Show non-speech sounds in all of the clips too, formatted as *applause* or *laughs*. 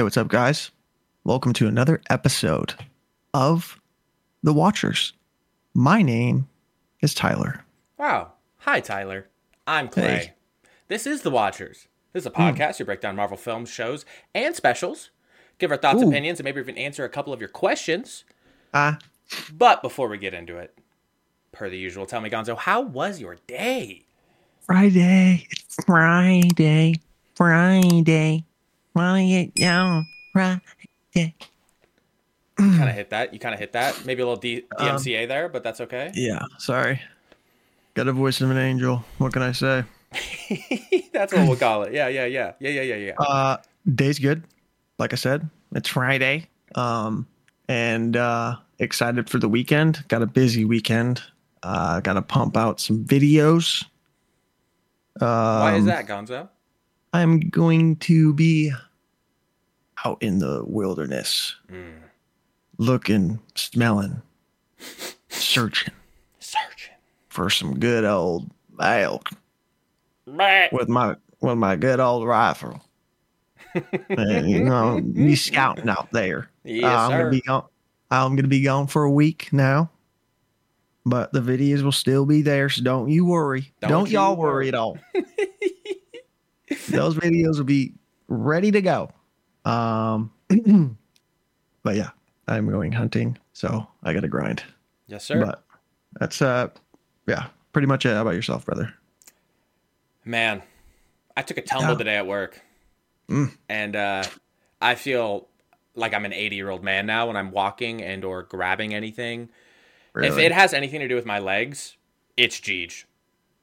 Hey, what's up, guys? Welcome to another episode of The Watchers. My name is Tyler. Wow. Hi, Tyler. I'm Clay. Hey. This is The Watchers. This is a podcast where we break down Marvel films, shows, and specials, give our thoughts, Ooh. opinions, and maybe even answer a couple of your questions. Ah, But before we get into it, per the usual, tell me, Gonzo, how was your day? Friday. It's Friday. Friday. Friday. Yeah, Friday. You kind of hit that. You kind of hit that. Maybe a little D- Um, DMCA there, but that's okay. Yeah, sorry. Got a voice of an angel. What can I say? *laughs* that's what we'll call it. Yeah, yeah, yeah, yeah, yeah, yeah, yeah. Uh, day's good. Like I said, it's Friday. Um, and uh, excited for the weekend. Got a busy weekend. Uh, got to pump out some videos. Um, Why is that, Gonzo? I'm going to be out in the wilderness, Mm. looking, smelling, *laughs* searching Searching. for some good old elk with my with my good old rifle. *laughs* and, you know, be scouting out there. Yes, Uh, I'm sir. gonna be gone. I'm gonna be gone for a week now, but the videos will still be there, so don't you worry. Don't Don't, you y'all worry. worry at all. *laughs* Those videos will be ready to go. Um, *clears throat* but yeah, I'm going hunting, so I got to grind. yes, sir. But that's uh, yeah, pretty much it. How about yourself, brother? Man, I took a tumble Yeah. today at work. Mm. And uh, I feel like I'm an 80 year old man now when I'm walking and or grabbing anything. If it has anything to do with my legs, it's Jeej.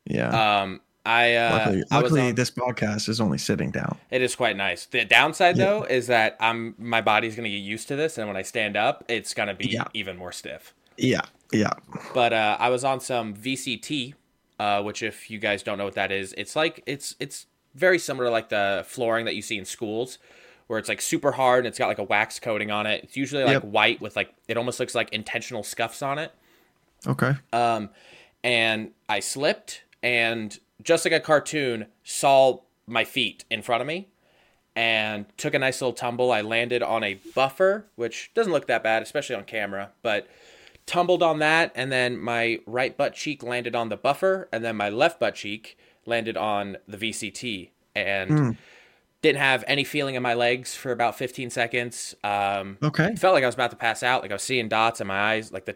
yeah. Um, I, uh, luckily, luckily on- this podcast is only sitting down. it is quite nice. The downside Yeah. though is that I'm my body's gonna get used to this, and when I stand up, it's gonna be Yeah. even more stiff. Yeah, yeah. But uh, I was on some VCT, uh, which if you guys don't know what that is, it's like it's it's very similar to like the flooring that you see in schools, where it's like super hard and it's got like a wax coating on it. It's usually like Yep. white with like it almost looks like intentional scuffs on it. Okay. Um, and I slipped and just like a cartoon, saw my feet in front of me and took a nice little tumble. I landed on a buffer, which doesn't look that bad, especially on camera, but tumbled on that. And then my right butt cheek landed on the buffer, and then my left butt cheek landed on the VCT. And Hmm. didn't have any feeling in my legs for about 15 seconds. Um, Okay. felt like I was about to pass out. Like I was seeing dots in my eyes. Like the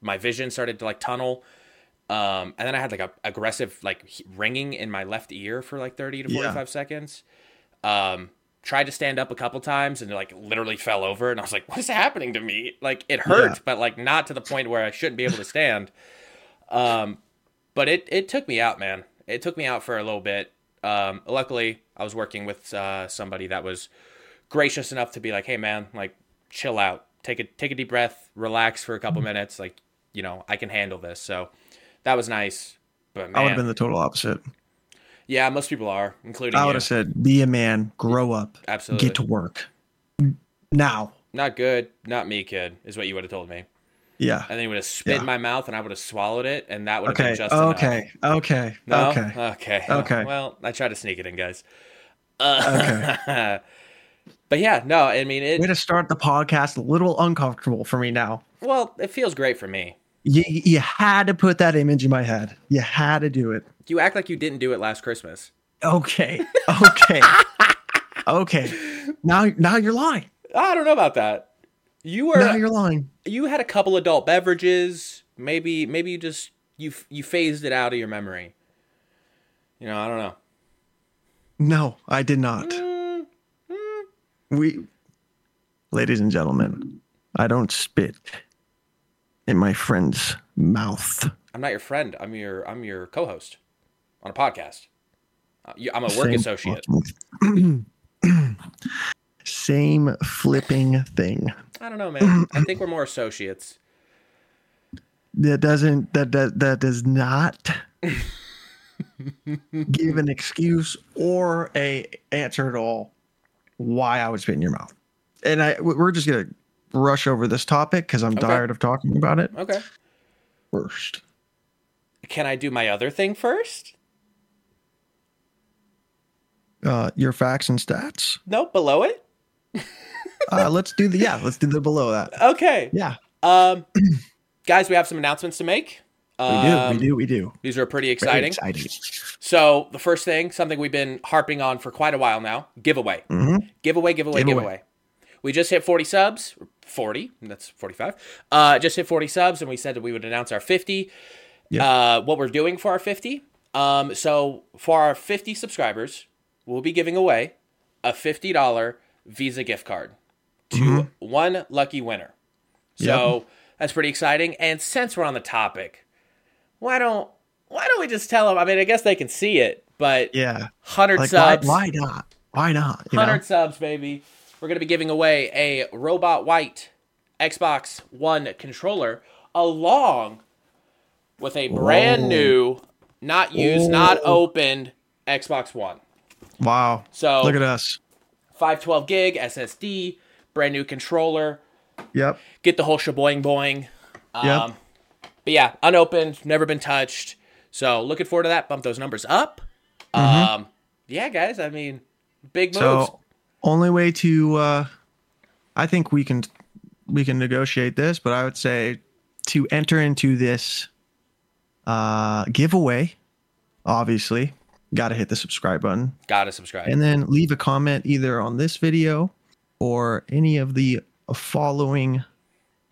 my vision started to like tunnel. Um, and then I had like a aggressive like ringing in my left ear for like 30 to Yeah. 45 seconds. Um, tried to stand up a couple times and like literally fell over. And I was like, what is happening to me? Like it hurt, Yeah. but like not to the point where I shouldn't be able to stand. Um, but it, it took me out, man. It took me out for a little bit. Um, luckily, I was working with uh, somebody that was gracious enough to be like, "Hey, man, like, chill out, take a take a deep breath, relax for a couple minutes. Like, you know, I can handle this." So that was nice. But I would have been the total opposite. yeah, most people are, including I you. would have said, "Be a man, grow up, Absolutely, get to work now." not good, not me, kid, is what you would have told me. Yeah. And then you would have spit Yeah. in my mouth, and I would have swallowed it, and that would have Okay. been just enough. Okay. Okay. No? Okay. Okay. Okay. Well, I tried to sneak it in, guys. Uh, *laughs* but yeah, no, I mean Way it. to start the podcast a little uncomfortable for me now. Well, it feels great for me. You, you had to put that image in my head. You had to do it. You act like you didn't do it last Christmas. Okay. Okay. *laughs* okay. Now, now you're lying. I don't know about that. You were Now you're lying. you had a couple adult beverages. Maybe maybe you just you you phased it out of your memory. You know, I don't know. No, I did not. Mm, We, ladies and gentlemen, I don't spit in my friend's mouth. I'm not your friend. I'm your I'm your co-host on a podcast. Uh, I'm a work Same associate. *clears throat* Same flipping thing. I don't know, man. I think we're more associates. That doesn't that that that does not *laughs* give an excuse or a answer at all why I would spit in your mouth. And I we're just gonna rush over this topic because I'm Okay. tired of talking about it Okay. first. Can I do my other thing first? Uh, your facts and stats. Nope, below it. Uh, let's do the yeah. Let's do the below that. Okay. Yeah, Um, *clears throat* guys, we have some announcements to make. we Um, do. We do. We do. These are pretty exciting. exciting. So the first thing, something we've been harping on for quite a while now, giveaway. mm-hmm. Giveaway, giveaway, Giveaway. giveaway. We just hit 40 subs. 40, that's 45. Uh, just hit 40 subs, and we said that we would announce our 50. Yeah. Uh, what we're doing for our 50. Um, so for our 50 subscribers, we'll be giving away a $50 Visa gift card to Mhm. one lucky winner. So that's pretty exciting. And since we're on the topic, why don't why don't we just tell them? I mean, I guess they can see it, but Yeah. hundred Like subs, why not? Why not? You know? hundred subs, baby. We're gonna be giving away a Robot White Xbox One controller along with a brand Whoa. new, not used, not opened Xbox One. Wow. So Look at us. 512 gig SSD, brand new controller. Yep. Get the whole shaboing boing. Um, Yep. But yeah, unopened, never been touched. So looking forward to that. Bump those numbers up. Um, yeah, guys. I mean, big moves. Mm-hmm. So only way to uh I think we can we can negotiate this, but I would say to enter into this uh giveaway, obviously, got to hit the subscribe button Gotta subscribe. and then leave a comment either on this video or any of the following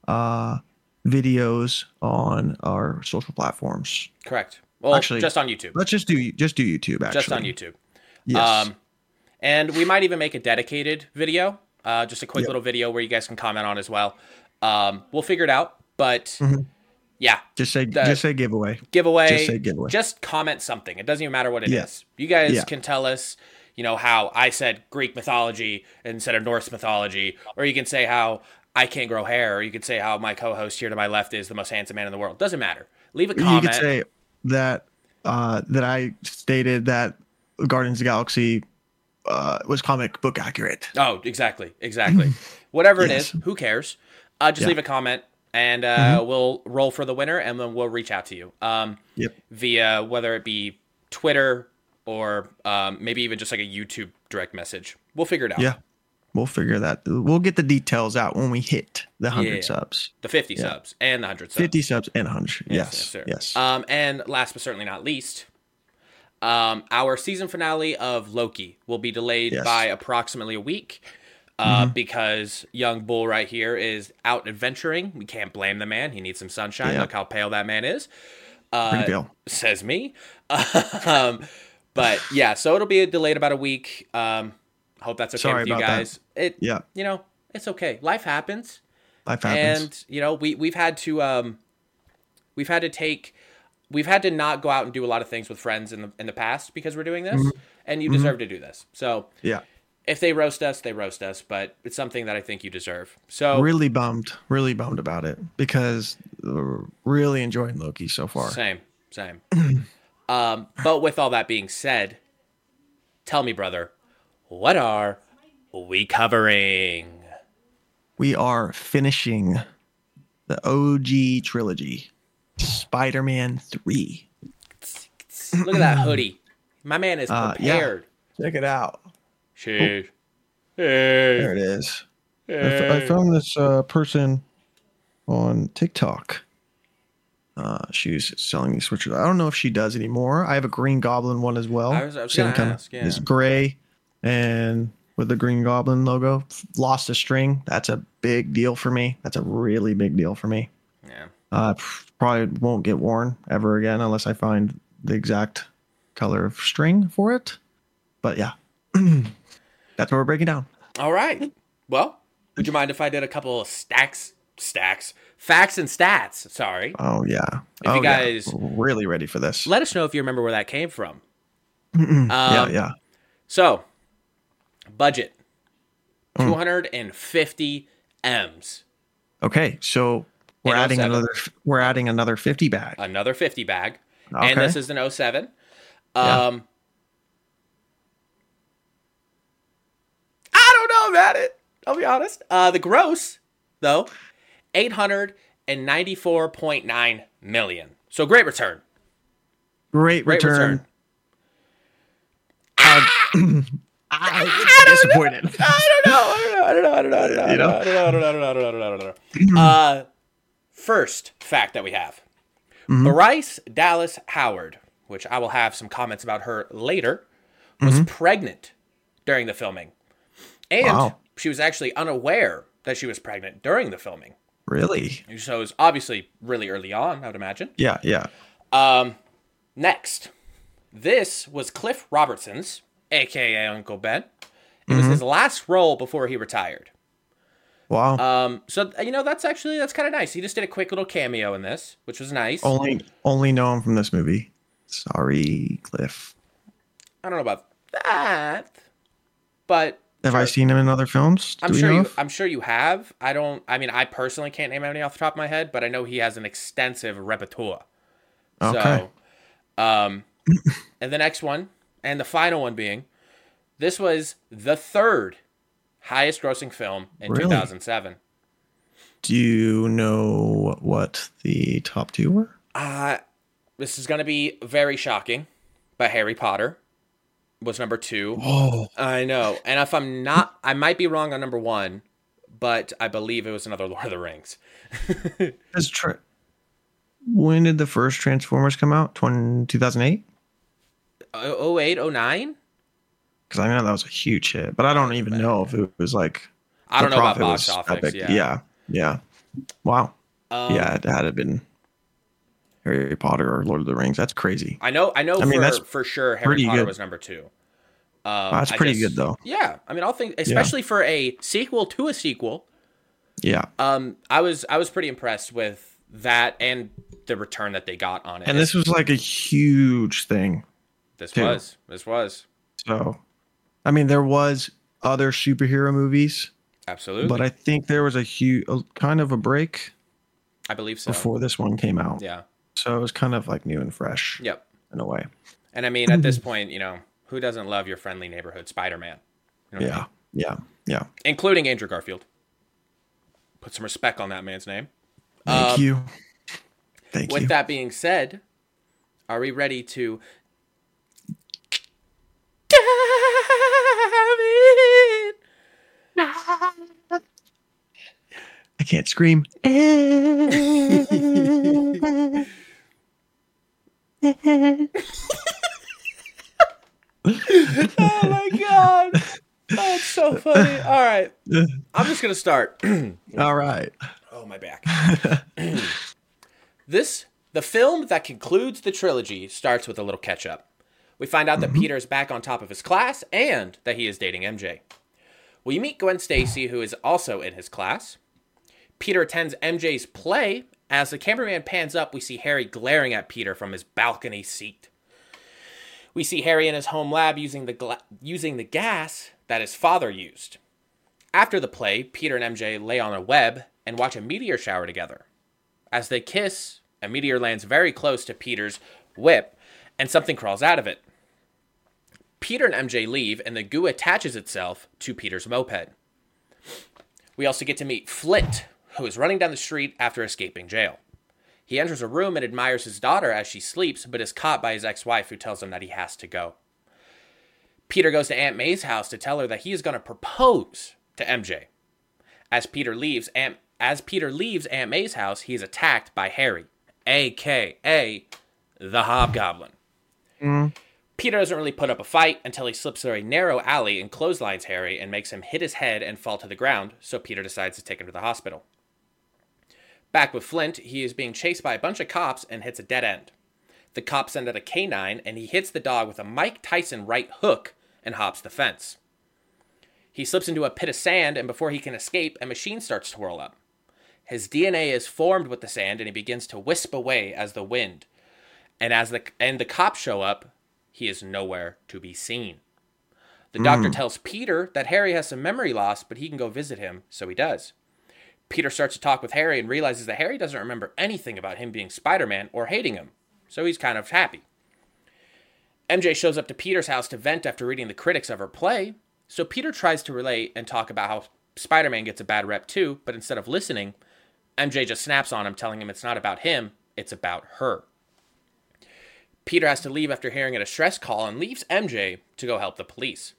uh videos on our social platforms. Correct. Well, Actually- just on YouTube. Let's just do just do YouTube actually. Just on YouTube. Yes. Um, and we might even make a dedicated video, uh, just a quick Yep. little video where you guys can comment on as well. Um, we'll figure it out. But Mhm. yeah, just say the- just say giveaway. giveaway. Just say giveaway. Just comment something. It doesn't even matter what it is. Yeah. You guys Yeah. can tell us, you know, how I said Greek mythology instead of Norse mythology, or you can say how I can't grow hair, or you could say how my co-host here to my left is the most handsome man in the world. Doesn't matter. Leave a comment. you could say that uh, that I stated that Guardians of the Galaxy uh, was comic book accurate. Oh, exactly, exactly. *laughs* Whatever it Yes. is, who cares? Uh, just Yeah. Mm-hmm. leave a comment, and uh, we'll roll for the winner, and then we'll reach out to you um, Yep. via whether it be Twitter or um, maybe even just like a YouTube direct message. We'll figure it out. Yeah, we'll figure that. We'll get the details out when we hit the hundred Yeah. subs, The 50 subs and the 100 subs. fifty subs, and hundred. Yes, sir. yes. Um, and last but certainly not least, um, our season finale of Loki will be delayed Yes. Mm-hmm. by approximately a week. Uh, Because young bull right here is out adventuring. We can't blame the man. He needs some sunshine. Yeah. Look how pale that man is. Uh, says me. *laughs* um, but yeah, so it'll be delayed about a week. Um, hope that's okay Sorry with you about that. guys. It, Yeah, you know, it's okay. Life happens life happens. and you know we we've had to um we've had to take we've had to not go out and do a lot of things with friends in the in the past because we're doing this Mm-hmm. and you deserve to do this. So yeah, if they roast us they roast us but it's something that i think you deserve. So really bummed, really bummed about it because really enjoying Loki so far. same same. *clears throat* Um but with all that being said tell me brother what are we covering? We are finishing the OG trilogy, Spider-Man Three. look at that hoodie my man is Uh, yeah. prepared Check it out. Sheesh. There it is. I, f- I found this uh, person on TikTok. Uh, she's selling these switchers. I don't know if she does anymore. I have a Green Goblin one as well. I was- I was Same gonna kinda- ask, yeah. It's gray and with the Green Goblin logo. Lost a string. That's a big deal for me. That's a really big deal for me. Yeah Uh, probably won't get worn ever again unless I find the exact color of string for it. But yeah, *clears throat* that's what we're breaking down. All right. Well, would you mind if I did a couple of stacks, stacks, facts and stats? Sorry. Oh yeah. If oh, you yeah. guys- We're really ready for this. Let us know if you remember where that came from. *clears throat* yeah, Um, yeah. So, budget Hmm. 250 M's. Okay, so we're adding 07. another. We're adding another fifty bag. Another 50 bag. Okay. And this is an 07. Yeah. Um, I don't know about it. I'll be honest. Uh, the gross, though, 894.9 million. So great return. Great, Great return. return. Uh, I'm disappointed. I don't know. I don't know. I don't know. I don't know. I don't know. know? I don't know. I don't know. I don't know. I don't know. I don't know. Uh, first fact that we have: mm-hmm. Bryce Dallas Howard, which I will have some comments about her later, was mm-hmm. pregnant during the filming, and Wow. she was actually unaware that she was pregnant during the filming. Really? So it was obviously really early on, I would imagine. Yeah, yeah. Um, next, this was Cliff Robertson's, aka Uncle Ben. It was mm-hmm. his last role before he retired. Wow. Um, so you know that's actually that's kind of nice. He just did a quick little cameo in this, which was nice. only only know him from this movie. Sorry, Cliff. I don't know about that, but Have I seen him in other films? Do I'm sure you. I'm sure you have. I don't. I mean, I personally can't name any off the top of my head, but I know he has an extensive repertoire. Okay. So, um, *laughs* and the next one, and the final one being, this was the third highest grossing film in Really? 2007. Do you know what the top two were? Uh, this is going to be very shocking, but Harry Potter was number two. Oh, I know. And if I'm not, I might be wrong on number one, but I believe it was another Lord of the Rings. *laughs* that's true. When did the first Transformers come out? 20, 2008? Oh, 08, 09? Because I know that was a huge hit, but I don't even know if it was like. I don't know about box was office. epic. Yeah. yeah, yeah. Wow. Um, yeah, it had it been Harry Potter or Lord of the Rings. That's crazy. I know. I know I mean, for, that's for sure Harry Potter good. was number two. Um, That's pretty just- good though. Yeah, I mean, I'll think, especially for a sequel to a sequel. Yeah. Um, I was I was pretty impressed with that and the return that they got on it. And this was like a huge thing. this too. was this was So, I mean, there was other superhero movies, absolutely. but I think there was a huge, a, kind of a break I believe so. before this one came out. Yeah. So it was kind of like new and fresh Yep. in a way. And I mean, at this point, you know, who doesn't love your friendly neighborhood Spider-Man? You know what I mean? Yeah. Yeah. Yeah. including Andrew Garfield. Put some respect on that man's name. Thank Um, you. Thank With you. that being said, are we ready to dive I can't scream. *laughs* Oh my god, oh, that's so funny. All right, *laughs* I'm just gonna start. *clears throat* All right. Oh, my back. *clears throat* this, the film that concludes the trilogy, starts with a little catch up. We find out that mm-hmm. Peter is back on top of his class and that he is dating MJ. We meet Gwen Stacy, who is also in his class. Peter attends MJ's play. As the cameraman pans up, we see Harry glaring at Peter from his balcony seat. We see Harry in his home lab using the gla- using the gas that his father used. After the play, Peter and MJ lay on a web and watch a meteor shower together. As they kiss, a meteor lands very close to Peter's whip, and something crawls out of it. Peter and MJ leave, and the goo attaches itself to Peter's moped. We also get to meet Flint, who is running down the street after escaping jail. He enters a room and admires his daughter as she sleeps, but is caught by his ex wife, who tells him that he has to go. Peter goes to Aunt May's house to tell her that he is going to propose to MJ. As Peter leaves Aunt as Peter leaves Aunt May's house, he is attacked by Harry, aka the Hobgoblin. Mm-hmm. Peter doesn't really put up a fight until he slips through a narrow alley and clotheslines Harry and makes him hit his head and fall to the ground, so Peter decides to take him to the hospital. Back with Flint, he is being chased by a bunch of cops and hits a dead end. The cops send out a canine and he hits the dog with a Mike Tyson right hook and hops the fence. He slips into a pit of sand, and before he can escape, a machine starts to whirl up. His DNA is formed with the sand, and he begins to wisp away as the wind. And as the and the cops show up, he is nowhere to be seen. The doctor hmm. tells Peter that Harry has some memory loss, but he can go visit him, so he does. Peter starts to talk with Harry and realizes that Harry doesn't remember anything about him being Spider Man or hating him, so he's kind of happy. MJ shows up to Peter's house to vent after reading the critics of her play, so Peter tries to relate and talk about how Spider Man gets a bad rep too, but instead of listening, MJ just snaps on him, telling him it's not about him, it's about her. Peter has to leave after hearing a distress call and leaves MJ to go help the police.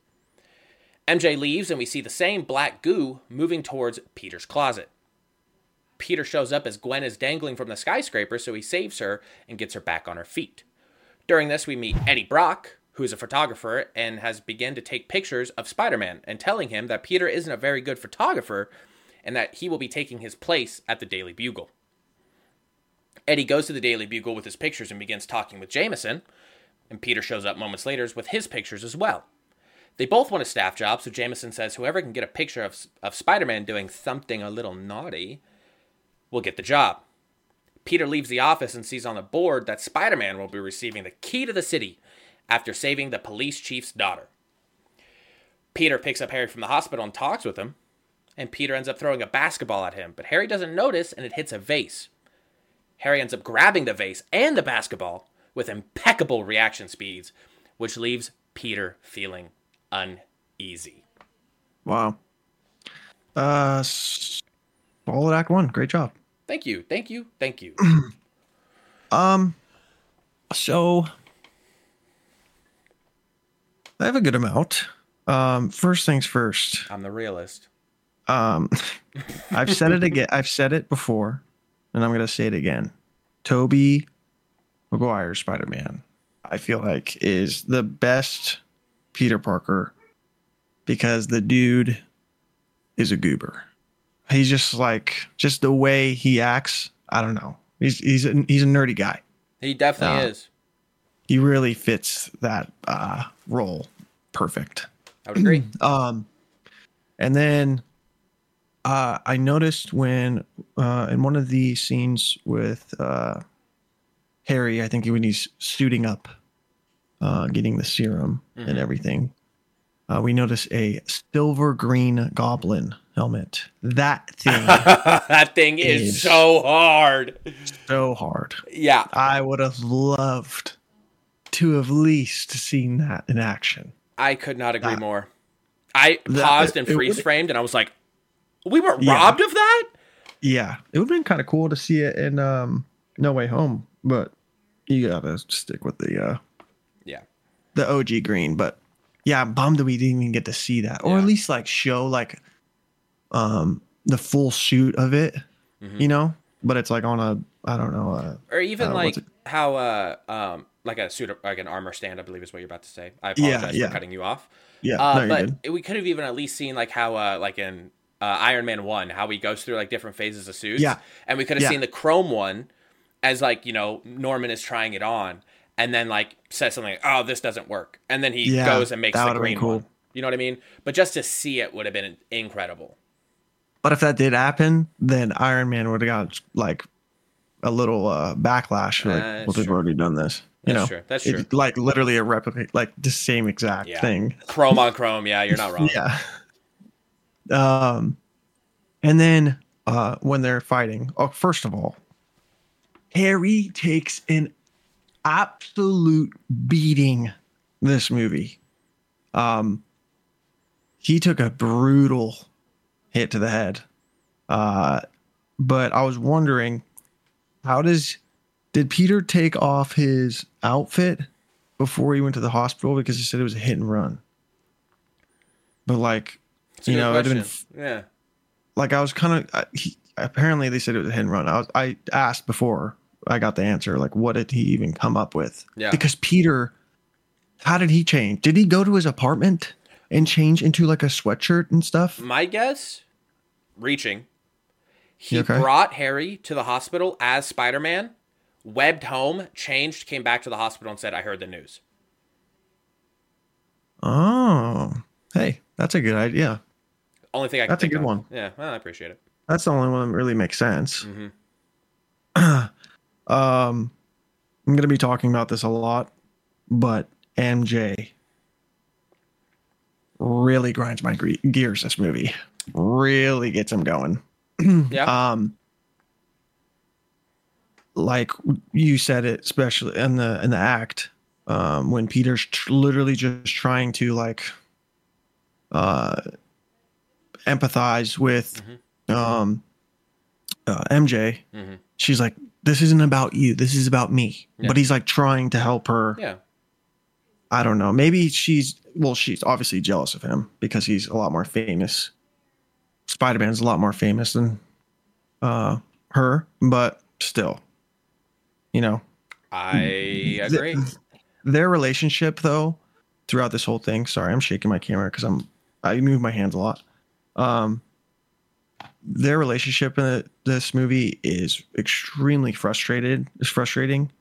MJ leaves, and we see the same black goo moving towards Peter's closet. Peter shows up as Gwen is dangling from the skyscraper, so he saves her and gets her back on her feet. During this, we meet Eddie Brock, who is a photographer and has begun to take pictures of Spider Man and telling him that Peter isn't a very good photographer and that he will be taking his place at the Daily Bugle. Eddie goes to the Daily Bugle with his pictures and begins talking with Jameson, and Peter shows up moments later with his pictures as well. They both want a staff job, so Jameson says whoever can get a picture of, of Spider Man doing something a little naughty will get the job. Peter leaves the office and sees on the board that Spider Man will be receiving the key to the city after saving the police chief's daughter. Peter picks up Harry from the hospital and talks with him, and Peter ends up throwing a basketball at him, but Harry doesn't notice and it hits a vase. Harry ends up grabbing the vase and the basketball with impeccable reaction speeds, which leaves Peter feeling uneasy. Wow. Uh, solid act one. Great job. Thank you. Thank you. Thank you. *clears throat* Um, so I have a good amount. Um, first things first. I'm the realist. Um, *laughs* I've said it again. I've said it before, and I'm gonna say it again. Tobey Maguire Spider Man, I feel like is the best Peter Parker because the dude is a goober. He's just like just the way he acts. I don't know. He's he's a, he's a nerdy guy. He definitely Uh, is. He really fits that uh, role perfect. I would agree. *clears throat* Um, and then uh, I noticed when uh, in one of the scenes with uh, Harry, I think when he's suiting up, uh, getting the serum Mhm. and everything, uh, we notice a silver green goblin helmet. That thing *laughs* that thing is is- so hard. so hard. Yeah. I would have loved to have least seen that in action. I could not agree Ah. more. I That- paused and freeze framed and I was like, we were Yeah. robbed of that? Yeah, it would have been kind of cool to see it in um, No Way Home, but you gotta stick with the uh, Yeah. the OG green. But yeah, I'm bummed that we didn't even get to see that, or Yeah. at least like show like um the full shoot of it, Mhm. you know. But it's like on a I don't know. Uh, Or even Uh, like how uh um like a suit like an armor stand, I believe is what you're about to say. I Yeah, apologize yeah. for cutting you off. yeah, Uh, no, but we could have even at least seen like how uh like in uh, Iron Man one, how he goes through like different phases of suits. Yeah. And we could have Yeah. seen the chrome one as like, you know, Norman is trying it on and then like says something like, Oh, this doesn't work. And then he Yeah, goes and makes the green cool. one. You know what I mean? But just to see it would have been incredible. But if that did happen, then Iron Man would have got like a little uh, backlash. Like, Uh, well, they've already done this. You That's know, true. That's true. like literally a replica, like the same exact Yeah. thing. Chrome on chrome, yeah, you're not *laughs* wrong. Yeah. Um, and then uh, when they're fighting, oh, first of all, Harry takes an absolute beating this movie. Um, he took a brutal hit to the head. Uh, but I was wondering, how does did Peter take off his outfit before he went to the hospital because he said it was a hit and run? But like, a you know, it'd been yeah. like I was kind of apparently they said it was a hit and run. I was I asked before I got the answer like what did he even come up with? Yeah. Because Peter how did he change? Did he go to his apartment and change into like a sweatshirt and stuff? My guess, reaching, he okay? brought Harry to the hospital as Spider Man, webbed home, changed, came back to the hospital, and said, I heard the news. Oh. Hey, that's a good idea. Only thing I can That's a good of. one. Yeah, well, I appreciate it. That's the only one that really makes sense. hmm *clears throat* Um I'm going to be talking about this a lot, but MJ really grinds my gears this movie. Really gets him going. Yeah. *clears throat* um like you said it especially in the in the act um when peter's tr- literally just trying to like uh empathize with um uh, mj hmm she's like this isn't about you this is about me Yeah. but he's like trying to help her Yeah. I don't know. Maybe she's well, she's obviously jealous of him because he's a lot more famous. Spider Man's a lot more famous than uh her, but still, you know, I agree. their relationship though throughout this whole thing sorry i'm shaking my camera because i'm i move my hands a lot um their relationship in the, this movie is extremely frustrated is frustrating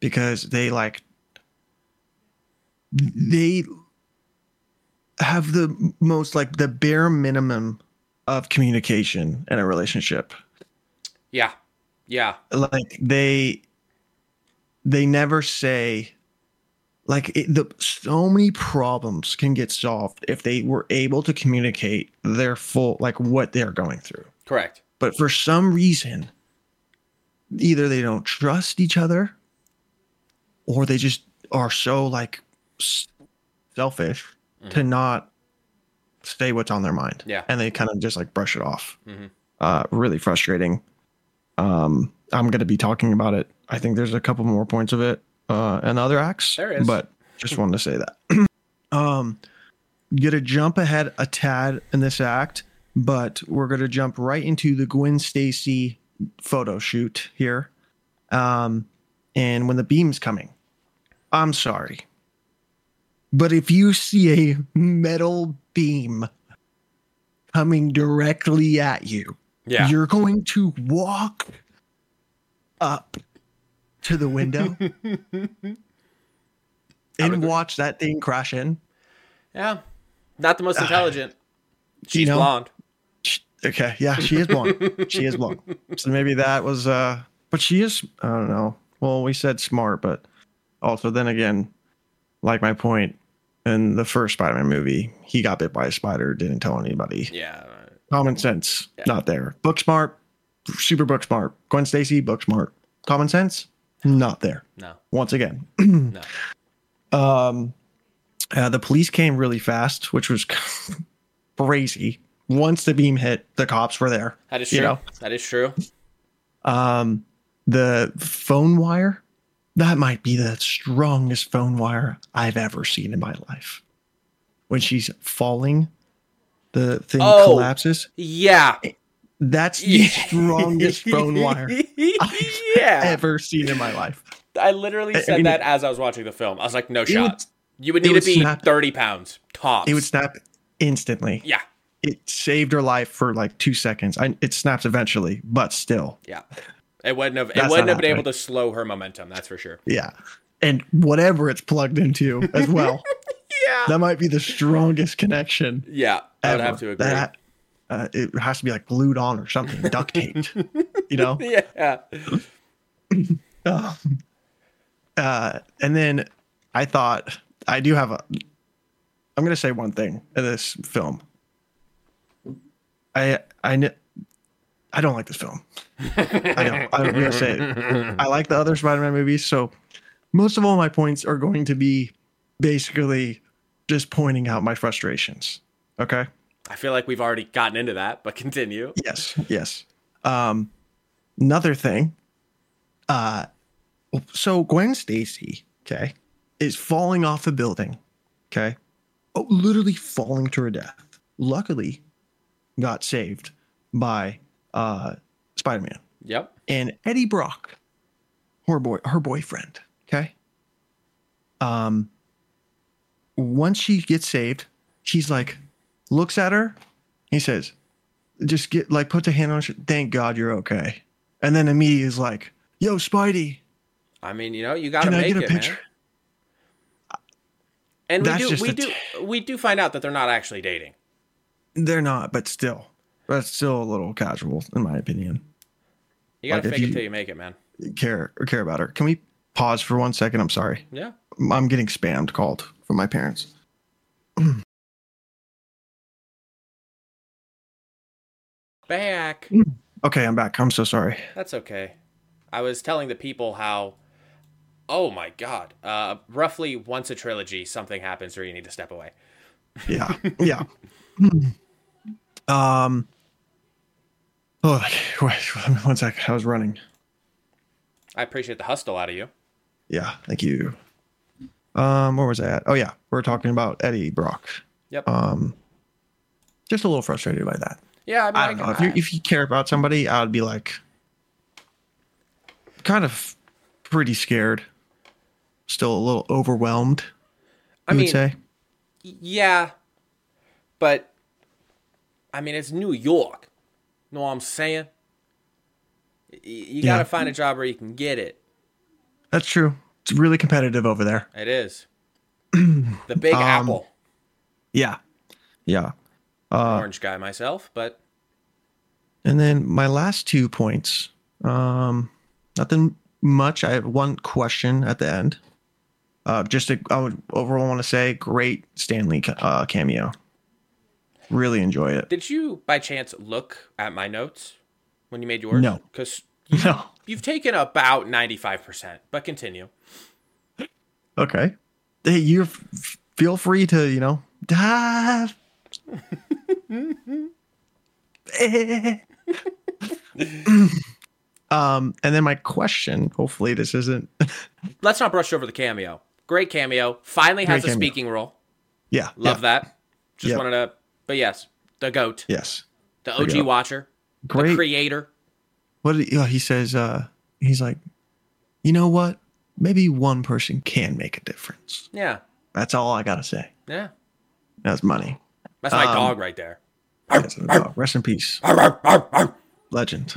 because they like they have the most like the bare minimum of communication in a relationship Yeah. Yeah. like they they never say like it, the so many problems can get solved if they were able to communicate their full like what they're going through. Correct. but for some reason either they don't trust each other or they just are so like selfish to not say what's on their mind. Yeah. and they kind of just like brush it off. Mhm. uh really frustrating. Um i'm going to be talking about it. I think there's a couple more points of it uh in other acts There is. but just wanted to say that *clears throat* um going to jump ahead a tad in this act but we're going to jump right into the gwen stacy photo shoot here um and when the beam's coming i'm sorry but if you see a metal beam coming directly at you Yeah. you're going to walk up to the window *laughs* and watch that thing crash in. yeah. Not the most intelligent. She's you know- blonde. Sh- Okay, yeah, she is blonde. she is blonde. So maybe that was uh but she is I don't know. Well, we said smart, but also then again, like my point in the first Spider-Man movie, he got bit by a spider, didn't tell anybody. Yeah. Common sense, Yeah. not there. Book smart, super book smart. Gwen Stacy, book smart. Common sense, not there. No. once again. *clears throat* No. Um, uh, the police came really fast, which was *laughs* crazy. Once the beam hit, the cops were there. That is true. know. That is true. Um, the phone wire, that might be the strongest phone wire I've ever seen in my life. When she's falling, the thing Oh. collapses. Yeah. That's the *laughs* strongest phone wire *laughs* yeah. ever seen in my life. I literally I said mean, that as I was watching the film. I was like, no shot. would, you would need would to be snap- 30 pounds tops. it would snap instantly. yeah. it saved her life for like two seconds. I, it snaps eventually, but still, Yeah. It wouldn't have it wouldn't have been able to slow her momentum, that's for sure. yeah. And whatever it's plugged into as well, *laughs* Yeah. that might be the strongest connection Yeah. I would have to agree. That uh, it has to be like glued on or something, duct taped. you know. *laughs* yeah. *clears throat* Um, uh, and then I thought I do have a. I'm gonna say one thing in this film. I I I don't like this film. I don't. I'm gonna say it. I like the other Spider-Man movies, so most of all my points are going to be basically just pointing out my frustrations. Okay. I feel like we've already gotten into that, but *laughs* continue. Yes. Yes. Um, another thing. Uh, so Gwen Stacy, okay, is falling off a building. Okay, oh, literally falling to her death. Luckily, got saved by uh Spider-Man Yep. and Eddie Brock, her boy, her boyfriend. Okay. Um. Once she gets saved, she's like, looks at her. He says, "Just get like put the hand on. Her, thank God you're okay." And then immediately is like, "Yo, Spidey, I mean, you know, you got to can I make get a it, picture?" man. And we do we do t- we do find out that they're not actually dating. They're not, but still, that's still a little casual, in my opinion. You gotta if fake it till you make it, man. Care or care about her? Can we pause for one second? I'm sorry. Yeah. I'm getting spammed called from my parents. *clears throat* Back. Okay, I'm back. I'm so sorry. That's okay. I was telling the people how, oh my god, uh, roughly once a trilogy, something happens where you need to step away. Yeah, yeah. um. Oh, wait, one sec. I was running. I appreciate the hustle out of you. Yeah, thank you. Um, where was I at? Oh yeah, we're talking about Eddie Brock. Yep. Um, just a little frustrated by that. Yeah, I mean, I don't know if you if you care about somebody, I would be like, kind of pretty scared, still a little overwhelmed. I mean, would say. yeah, but I mean, it's New York. Know what I'm saying? You Yeah. gotta find a job where you can get it. That's true. It's really competitive over there. It is *clears throat* the Big Um, Apple. Yeah, yeah. Uh, Orange guy myself, but And then my last two points, um, nothing much. I had one question at the end. Uh, just a, I would overall want to say great Stan Lee uh, cameo. Really enjoy it. did you by chance look at my notes when you made yours? No. because *laughs* No. you've taken about ninety five percent. But continue. Okay. Hey, you f- feel free to you know *laughs* dive. *laughs* um, and then my question. Hopefully, this isn't. *laughs* Let's not brush over the cameo. Great cameo. Finally has Great a cameo. speaking role. Yeah. Love yeah, that. Just wanted to. But yes, the goat, Yes. the OG goat. watcher, the Great. creator. what did he, uh, he says uh he's like you know what maybe one person can make a difference Yeah, that's all i gotta say yeah. that's money That's my Um, dog right there. And the dog. rest in peace legend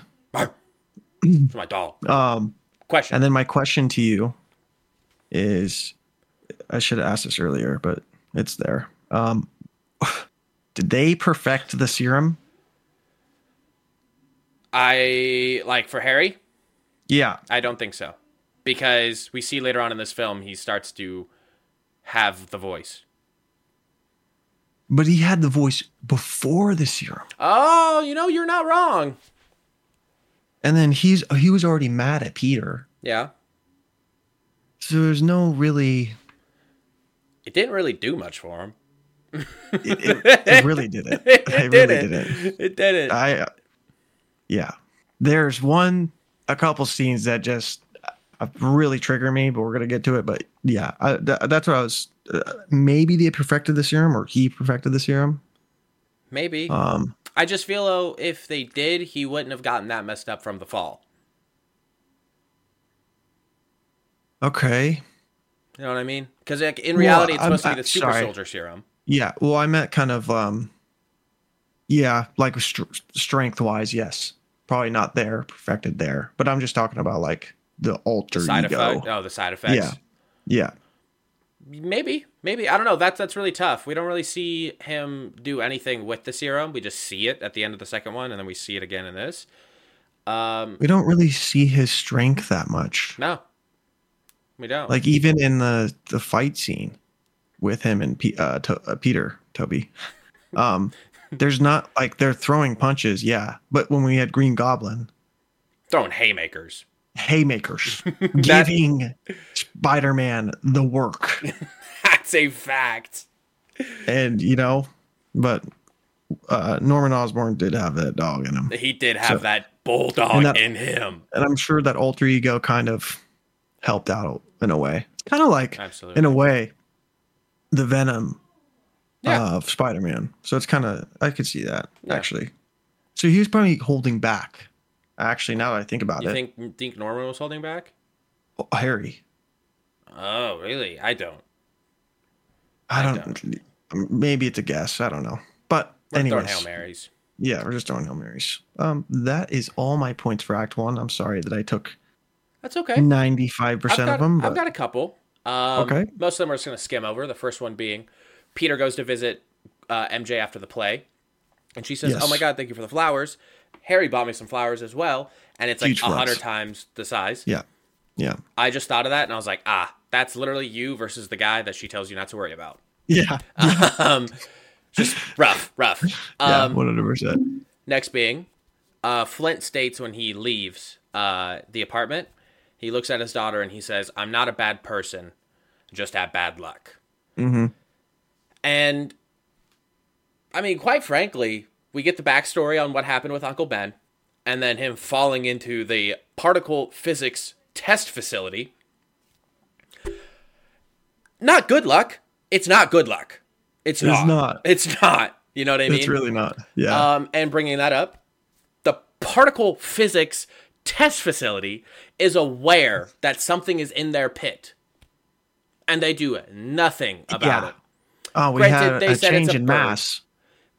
It's my dog. um Question. and then my question to you is i should have asked this earlier but it's there um *laughs* did they perfect the serum I like for Harry. yeah I don't think so, because we see later on in this film he starts to have the voice. But he had the voice before the serum Oh, you know you're not wrong. and then he's he was already mad at peter Yeah, so there's no really it didn't really do much for him. it, it, it really didn't. It, *laughs* I really didn't. It didn't. I, uh, yeah. There's one, a couple scenes that just really trigger me, but we're gonna get to it. But yeah, I, th- that's what I was. Uh, maybe they perfected the serum, or he perfected the serum. Maybe. Um, I just feel though if they did, he wouldn't have gotten that messed up from the fall. okay. You know what I mean? Because like, in reality, it's I'm- supposed to be the super sorry. soldier serum. Yeah. Well, I meant kind of. Um, yeah, like str- strength wise, yes, probably not there, perfected there. But I'm just talking about like the alter Side ego. effect. Oh, the side effects. Yeah. Yeah. Maybe, maybe I don't know. That's that's really tough. We don't really see him do anything with the serum. We just see it at the end of the second one, and then we see it again in this. Um, We don't really see his strength that much. no, we don't. like even in the the fight scene with him and P- uh, to- uh, Peter Tobey, *laughs* um, there's not like they're throwing punches, yeah. But when we had Green Goblin, throwing haymakers. Haymakers, *laughs* giving Spider Man the work, *laughs* That's a fact. and you know, but uh, Norman Osborn did have that dog in him, He did have So- that bulldog that- in him. and I'm sure that alter ego kind of helped out in a way. Kind of like, Absolutely. in a way, the Venom Yeah. of Spider-Man. So it's kind of I could see that Yeah. actually. So he was probably holding back. Actually, now that I think about it. you it, think think Norman was holding back? Oh, Harry. Oh, really? I don't. I I don't. Maybe it's a guess. I don't know. But We're throwing hail marys. yeah, we're just throwing hail marys. Um, that is all my points for Act One. I'm sorry that I took That's okay. Ninety five percent of them. I've got a couple. Um, Okay. Most of them are just going to skim over. The first one being Peter goes to visit uh, MJ after the play. And she says, Yes. Oh my God, thank you for the flowers. Harry bought me some flowers as well. And it's like a hundred times the size. yeah, yeah, I just thought of that and I was like, ah, that's literally you versus the guy that she tells you not to worry about. yeah, *laughs* um, just rough, rough. *laughs* yeah, Um, one hundred percent. Next being, uh, Flint states when he leaves uh, the apartment, he looks at his daughter and he says, I'm not a bad person, just have bad luck. Mm-hmm. And I mean, quite frankly, we get the backstory on what happened with Uncle Ben and then him falling into the particle physics test facility. not good luck. It's not good luck. It's, It's not. not. It's not. You know what I mean? It's really not. Yeah. Um, and bringing that up, the particle physics test facility is aware that something is in their pit, and they do nothing about Yeah. it. oh, we granted, had a it's change a in mass.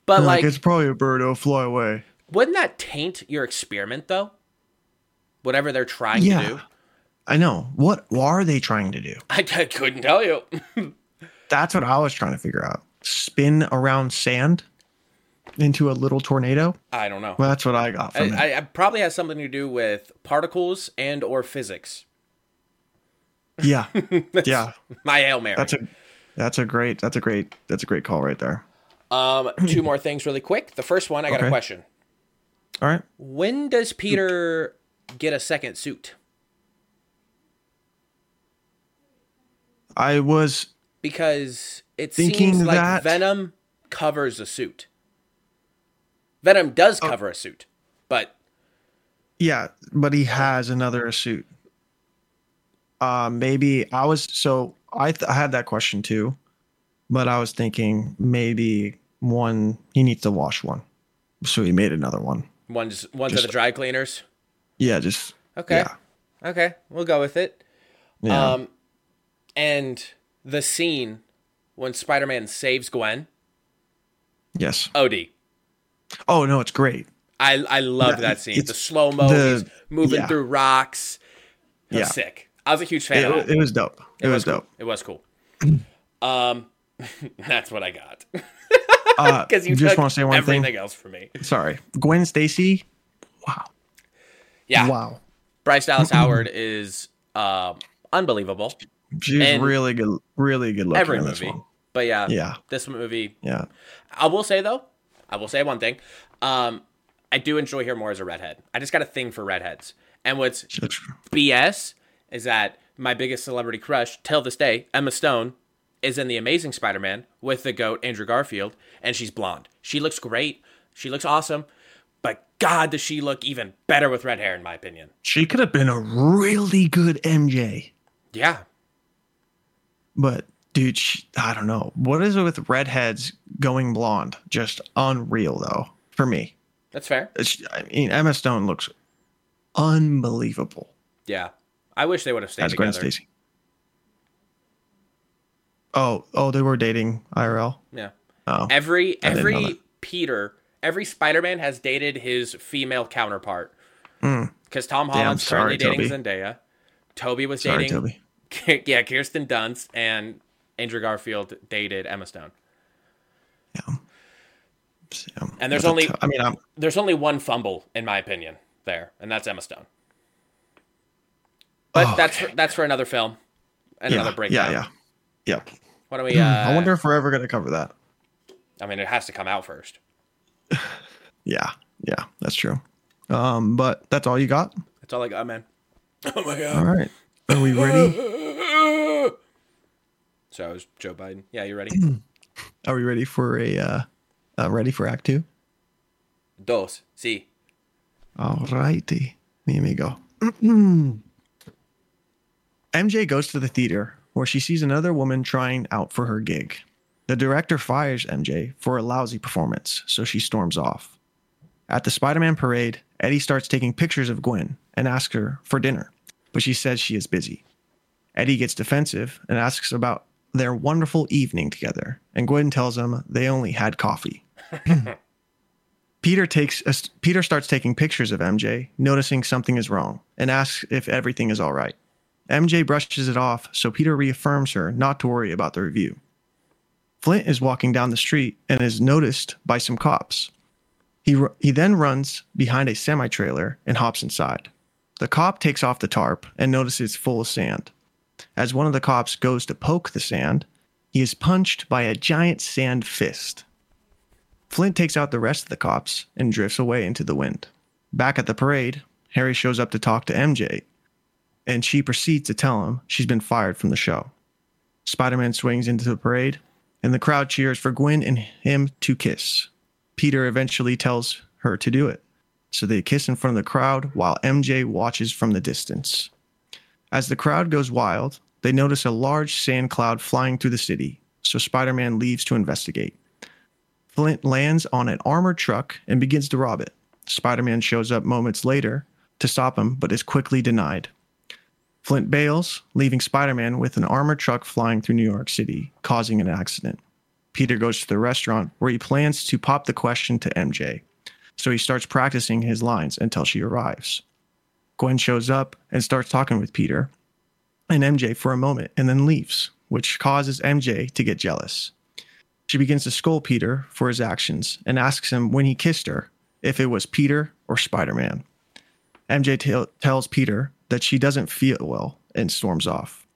But They're like, it's probably a bird. It'll fly away. wouldn't that taint your experiment though? Whatever they're trying Yeah. to do, I know. What, what are they trying to do? I, I couldn't tell you. *laughs* That's what I was trying to figure out. Spin around sand into a little tornado. I don't know. Well, that's what I got from it. I, I, it probably has something to do with particles and or physics. yeah, *laughs* yeah. My hail mary. That's a that's a great that's a great that's a great call right there. Um, *clears throat* two more things really quick. The first one, I got a question. All right. When does Peter get a second suit? I was Because it Thinking seems like that- Venom covers a suit. Venom does Oh. cover a suit, but yeah, but he has another suit. Uh, maybe I was so I th- I had that question too, but I was thinking maybe one he needs to wash one, so he made another one. one's one's at Just- the dry cleaners. Yeah, just Okay. yeah, Okay, we'll go with it. yeah. Um, and the scene when Spider-Man saves Gwen, yes. OD. Oh no, it's great. I I love that scene. it's- The slow mo, he's moving yeah. through rocks. It was Yeah. sick. I was a huge fan of It, it was dope. It, was, cool. dope. It was cool. *clears throat* um, *laughs* that's what I got. *laughs* Uh, *laughs* Because you just want to say one everything thing. else for me. Sorry, Gwen Stacy. Wow. Yeah, Wow. Bryce Dallas Howard is um unbelievable. She's And really good. Really good looking Every in this movie, one. but yeah, Yeah. this movie. Yeah. I will say though, I will say one thing. Um, I do enjoy her more as a redhead. I just got a thing for redheads. And what's BS is that my biggest celebrity crush till this day, Emma Stone, is in the Amazing Spider-Man with the goat Andrew Garfield, and she's blonde. She looks great. She looks awesome. But God, does she look even better with red hair, in my opinion. She could have been a really good MJ, Yeah. but dude, she, I don't know. What is it with redheads going blonde? Just unreal though for me. That's fair. I mean, Emma Stone looks unbelievable Yeah. I wish they would have stayed as Gwen together. Stacy. Oh, oh, they were dating IRL. Yeah. Oh, Every every. Peter, every Spider-Man has dated his female counterpart. Mm. Because Tom Damn, Holland's currently sorry, dating Tobey. Zendaya. Tobey was sorry, dating Tobey. yeah, Kirsten Dunst and Andrew Garfield dated Emma Stone. Yeah. Yeah. And there's only- tou- I mean, I'm, There's only one fumble, in my opinion, there, and that's Emma Stone. But Oh, that's okay. for, that's for another film, and yeah, another breakdown. yeah, yeah, yeah. Why don't we? Uh, I wonder if we're ever gonna cover that. I mean, it has to come out first. *laughs* Yeah, yeah, that's true. Um, but that's all you got. That's all I got, man. *laughs* Oh my god. All right, are we ready? *laughs* So I was Joe Biden. Yeah, you ready? *clears throat* Are we ready for a uh, uh ready for Act Two? Dos. Si. All righty, here we go. *clears throat* MJ goes to the theater where she sees another woman trying out for her gig. The director fires MJ for a lousy performance, so she storms off. At the Spider Man parade, Eddie starts taking pictures of Gwen and asks her for dinner, but she says she is busy. Eddie gets defensive and asks about their wonderful evening together, and Gwen tells him they only had coffee. *laughs* Peter takes a, Peter starts taking pictures of MJ, noticing something is wrong, and asks if everything is all right. MJ brushes it off, so Peter reaffirms her not to worry about the review. Flint is walking down the street and is noticed by some cops. He, he then runs behind a semi trailer and hops inside. The cop takes off the tarp and notices it's full of sand. As one of the cops goes to poke the sand, he is punched by a giant sand fist. Flint takes out the rest of the cops and drifts away into the wind. Back at the parade, Harry shows up to talk to MJ, and she proceeds to tell him she's been fired from the show. Spider Man swings into the parade, and the crowd cheers for Gwen and him to kiss. Peter eventually tells her to do it, so they kiss in front of the crowd while MJ watches from the distance. As the crowd goes wild, they notice a large sand cloud flying through the city, so Spider Man leaves to investigate. Flint lands on an armored truck and begins to rob it. Spider Man shows up moments later to stop him, but is quickly denied. Flint bails, leaving Spider Man with an armored truck flying through New York City, causing an accident. Peter goes to the restaurant where he plans to pop the question to MJ, so he starts practicing his lines until she arrives. Gwen shows up and starts talking with Peter and MJ for a moment and then leaves, which causes MJ to get jealous. She begins to scold Peter for his actions and asks him when he kissed her if it was Peter or Spider Man. MJ t- tells Peter that she doesn't feel well and storms off.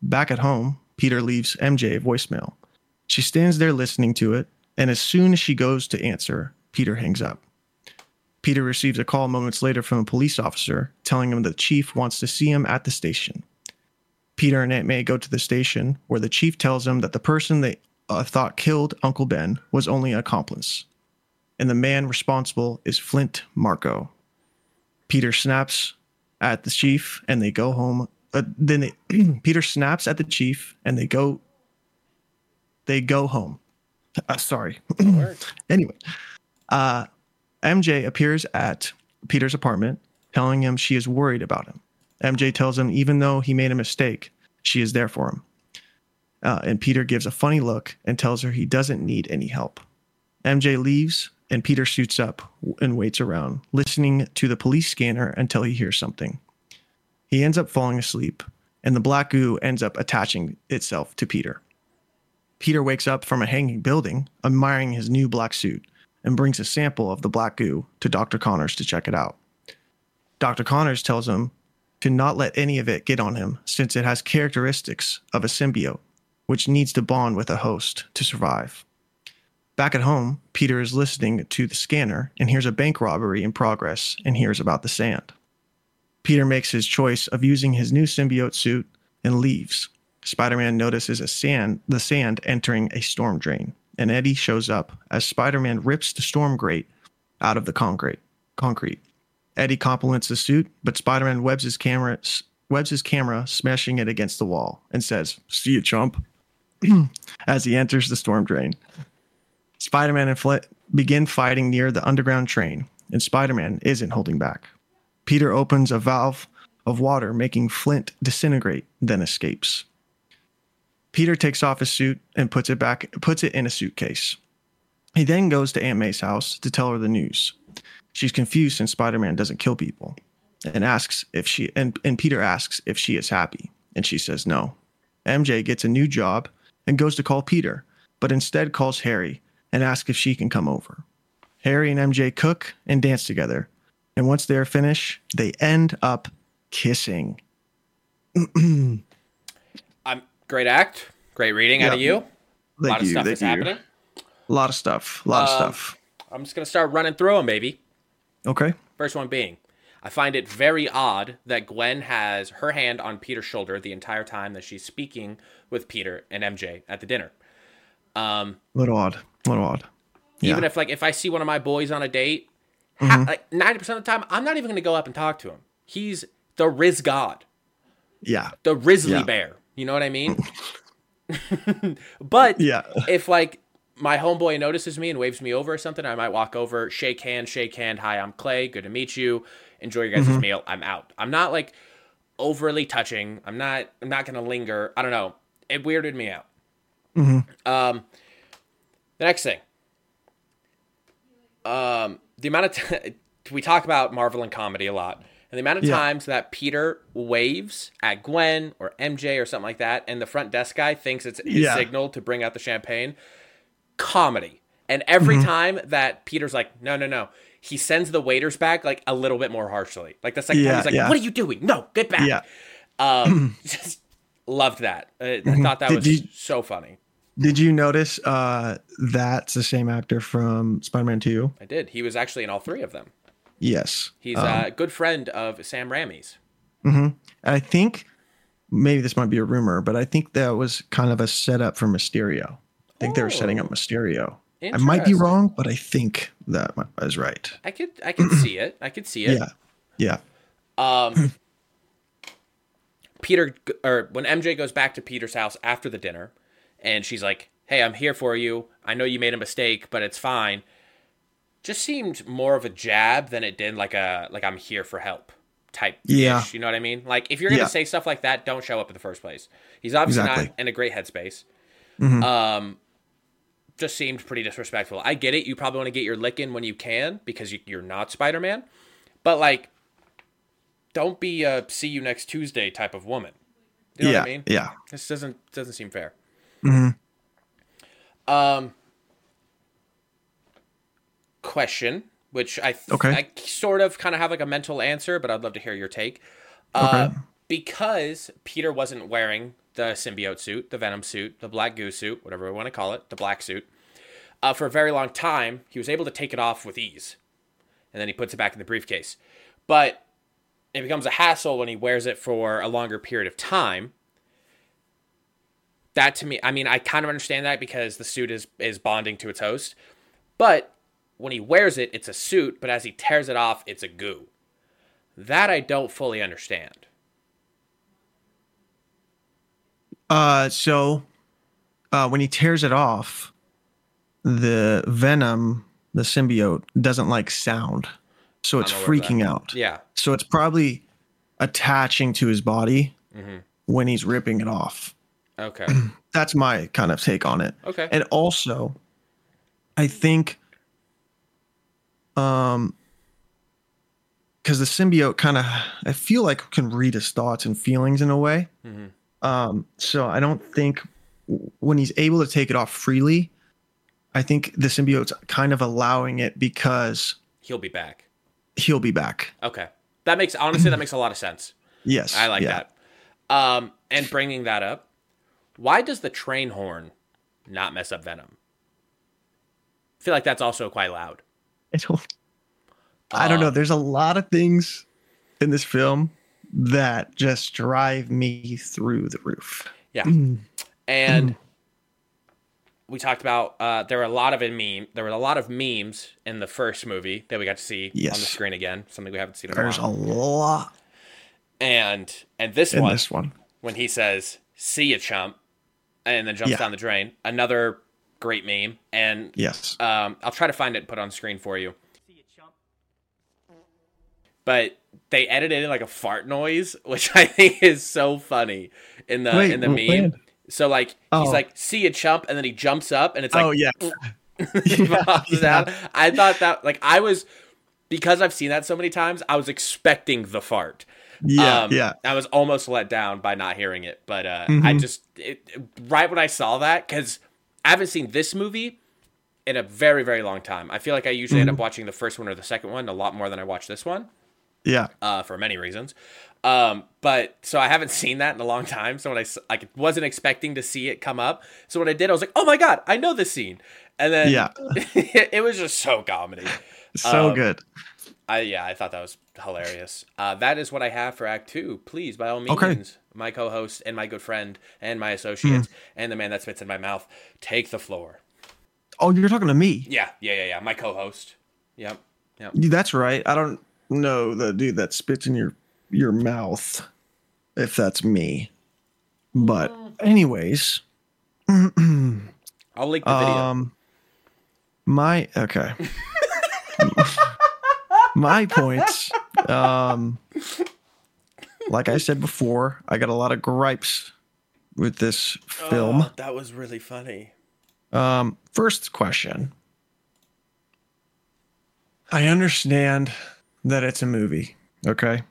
Back at home, Peter leaves MJ a voicemail. She stands there listening to it, and as soon as she goes to answer, Peter hangs up. Peter receives a call moments later from a police officer telling him the chief wants to see him at the station. Peter and Aunt May go to the station where the chief tells him that the person they uh, thought killed Uncle Ben was only an accomplice, and the man responsible is Flint Marko. Peter snaps at the chief and they go home. Uh, then they, *clears throat* Peter snaps at the chief and they go. They go home. Uh, sorry. *laughs* anyway, uh, MJ appears at Peter's apartment, telling him she is worried about him. MJ tells him even though he made a mistake, she is there for him. Uh, and Peter gives a funny look and tells her he doesn't need any help. MJ leaves, and Peter suits up and waits around, listening to the police scanner until he hears something. He ends up falling asleep, and the black goo ends up attaching itself to Peter. Peter wakes up from a hanging building, admiring his new black suit, and brings a sample of the black goo to Dr. Connors to check it out. Dr. Connors tells him to not let any of it get on him since it has characteristics of a symbiote, which needs to bond with a host to survive. Back at home, Peter is listening to the scanner and hears a bank robbery in progress and hears about the sand. Peter makes his choice of using his new symbiote suit and leaves. Spider-Man notices a sand, the sand entering a storm drain, and Eddie shows up as Spider-Man rips the storm grate out of the concrete. Concrete. Eddie compliments the suit, but Spider-Man webs his camera, webs his camera, smashing it against the wall, and says, "See you, chump," *clears throat* as he enters the storm drain. Spider-Man and Flint begin fighting near the underground train, and Spider-Man isn't holding back. Peter opens a valve of water, making Flint disintegrate, then escapes. Peter takes off his suit and puts it back puts it in a suitcase. He then goes to Aunt May's house to tell her the news. She's confused since Spider-Man doesn't kill people and asks if she and, and Peter asks if she is happy, and she says no. MJ gets a new job and goes to call Peter, but instead calls Harry and ask if she can come over. Harry and MJ cook and dance together, and once they are finished, they end up kissing. *clears throat* I'm great act, great reading out of you. A lot of you, stuff thank is you. happening. A lot of stuff. A lot of Um, stuff. I'm just gonna start running through them, baby. Okay. First one being, I find it very odd that Gwen has her hand on Peter's shoulder the entire time that she's speaking with Peter and MJ at the dinner. Um, a little odd. Little odd. even if like if I see one of my boys on a date, Mm-hmm. ha- like ninety percent of the time, I'm not even gonna go up and talk to him. He's the Riz God, Yeah. the Risley Yeah. Bear. You know what I mean? *laughs* but Yeah. if like my homeboy notices me and waves me over or something, I might walk over, shake hand, shake hand. Hi, I'm Clay. Good to meet you. Enjoy your guys' Mm-hmm. meal. I'm out. I'm not like overly touching. I'm not. I'm not gonna linger. I don't know. It weirded me out. Mm-hmm. Um, the next thing. Um, the amount of t- *laughs* we talk about Marvel and comedy a lot, and the amount of Yeah. times that Peter waves at Gwen or MJ or something like that, and the front desk guy thinks it's his Yeah. signal to bring out the champagne. Comedy, and every Mm-hmm. time that Peter's like, no, no, no, he sends the waiters back like a little bit more harshly. Like the second time he's like, yeah. what are you doing? No, get back. Yeah. Um, *clears throat* just loved that. I, I thought that Did was you- so funny. Did you notice uh, that's the same actor from Spider-Man 2? I did. He was actually in all three of them. Yes. He's Um, a good friend of Sam Raimi's. I think maybe this might be a rumor, but I think that was kind of a setup for Mysterio. I think they were setting up Oh. Mysterio. I might be wrong, but I think that is right. I could I could see it. I could see it. Yeah. Yeah. Um Peter or when MJ goes back to Peter's house after the dinner, and she's like, "Hey, I'm here for you. I know you made a mistake, but it's fine." Just seemed more of a jab than it did like a like I'm here for help type. Yeah. you know what I mean. Like if you're gonna Yeah. say stuff like that, don't show up in the first place. He's obviously not in a great headspace. Mhm. Um, just seemed pretty disrespectful. I get it. You probably want to get your lick in when you can because you, you're not Spider Man, but like, don't be a see you next Tuesday type of woman. You know yeah, what I mean? yeah. This doesn't doesn't seem fair. Mhm. Um, question, which I th- Okay. I sort of kind of have like a mental answer, but I'd love to hear your take. Uh, Okay. because Peter wasn't wearing the symbiote suit, the Venom suit, the Black Goo suit, whatever we want to call it, the black suit, uh, for a very long time, he was able to take it off with ease, and then he puts it back in the briefcase. But it becomes a hassle when he wears it for a longer period of time. That to me, I mean, I kind of understand that because the suit is is bonding to its host, but when he wears it, it's a suit, but as he tears it off, it's a goo. That I don't fully understand. Uh, so uh, when he tears it off, the venom, the symbiote, doesn't like sound, so it's I'm aware of that. freaking out. Yeah. So it's probably attaching to his body hmm when he's ripping it off. Okay. *clears throat* That's my kind of take on it. Okay. And also, I think, um, because the symbiote kind of, I feel like can read his thoughts and feelings in a way. hmm Um, so I don't think when he's able to take it off freely, I think the symbiote's kind of allowing it because He'll be back. he'll be back. Okay. That makes honestly that makes a lot of sense. *clears throat* Yes, I like yeah. that. Um, and bringing that up, why does the train horn not mess up Venom? I feel like that's also quite loud. *laughs* I don't, I don't know. Uh, There's a lot of things in this film that just drive me through the roof. Yeah. Mm. *clears throat* And we talked about uh, there were a lot of meme. There were a lot of memes in the first movie that we got to see Yes. on the screen again. Something we haven't seen in a There's a while. lot And and this in one this one. when he says "See you chump," and then jumps Yeah. down the drain. Another great meme. And Yes. um, I'll try to find it and put it on screen for you. But they edited in like a fart noise, *laughs* which I think is so funny in the Wait, in the meme. when? So like he's Oh. like, "See ya, chump," and then he jumps up, and it's like oh yeah. *laughs* *laughs* Yeah, yeah. I thought that like I was because I've seen that so many times. I was expecting the fart. Yeah. Um, yeah. I was almost let down by not hearing it, but uh, I Mhm. just it, right when I saw that because I haven't seen this movie in a very very long time. I feel like I usually end up Mm-hmm. watching the first one or the second one a lot more than I watch this one Yeah. uh, for many reasons. Um, but so I haven't seen that in a long time. So when I like wasn't expecting to see it come up. So when I did, I was like, oh my god, I know this scene. And then Yeah. *laughs* it was just so comedy. So Um, good. I yeah, I thought that was hilarious. Uh, that is what I have for Act Two. Please, by all means, Okay. my co-host and my good friend and my associates Hmm. and the man that spits in my mouth, take the floor. Oh, you're talking to me. Yeah, yeah, yeah, yeah. My co-host. Yep, yep. That's right. I don't know the dude that spits in your your mouth if that's me. But anyways, I'll link the video. um my okay. *laughs* my points um like I said before, I got a lot of gripes with this film. Oh, that was really funny. Um, first question. I understand that it's a movie, okay?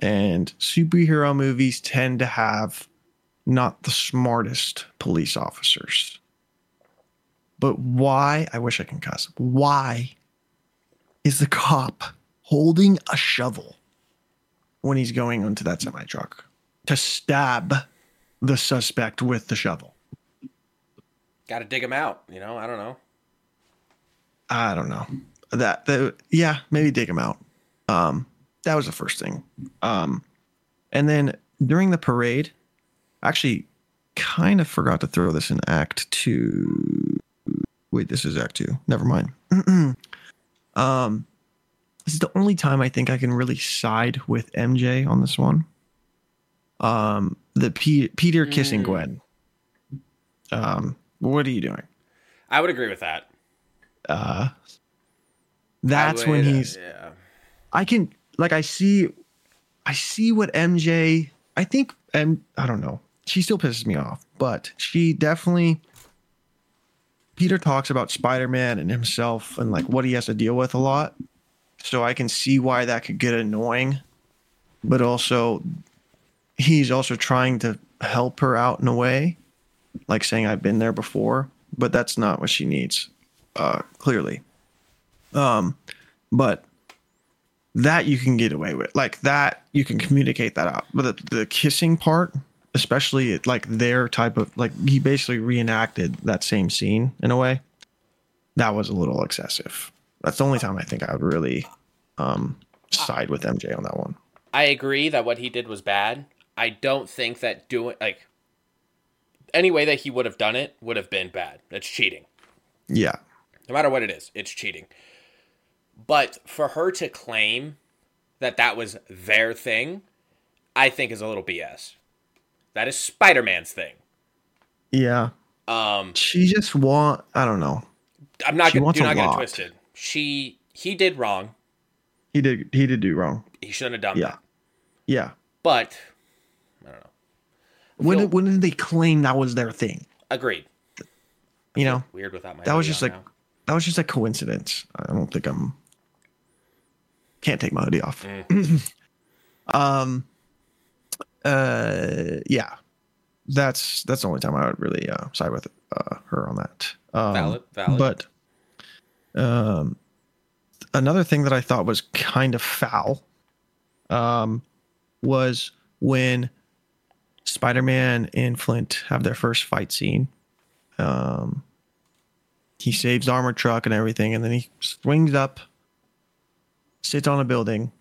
And superhero movies tend to have not the smartest police officers. But why? I wish I can cuss. Why is the cop holding a shovel when he's going onto that semi truck to stab the suspect with the shovel? Got to dig him out. You know, I don't know. I don't know. That the yeah, maybe dig him out. Um, that was the first thing. Um, and then during the parade, actually, kind of forgot to throw this in Act Two. Wait, this is Act Two. Never mind. *clears throat* um, this is the only time I think I can really side with MJ on this one. Um, the P- Peter Mm. kissing Gwen. Um, what are you doing? I would agree with that. Uh, that's when would, uh, he's. yeah. I can like I see, I see what MJ. I think M. I don't know. She still pisses me off, but she definitely. Peter talks about Spider Man and himself and like what he has to deal with a lot, so I can see why that could get annoying, but also, he's also trying to help her out in a way, like saying I've been there before, but that's not what she needs, uh, clearly. Um, but that you can get away with like that you can communicate that out. But the, the kissing part especially like their type of like he basically reenacted that same scene in a way. That was a little excessive that's the only time i think i would really um side with mj on that one I agree that what he did was bad. I don't think that doing like any way that he would have done it would have been bad. It's cheating. yeah No matter what it is, it's cheating. But for her to claim that that was their thing, I think is a little BS. That is Spider-Man's thing. yeah Um, she just want i don't know I'm not She gonna wants do not get twisted. She he did wrong. he did he did do wrong He shouldn't have done yeah that. yeah But I don't know. when did, when did they claim that was their thing Agreed. you know Weird without my that was just like now. that was just a coincidence. I don't think I'm can't take my hoodie off. Mm. *clears throat* um uh yeah. That's that's the only time I would really uh side with uh her on that. Um, Valid, valid. But um another thing that I thought was kind of foul um was when Spider-Man and Flint have their first fight scene. Um he saves the armored truck and everything, and then he swings up, sits on a building.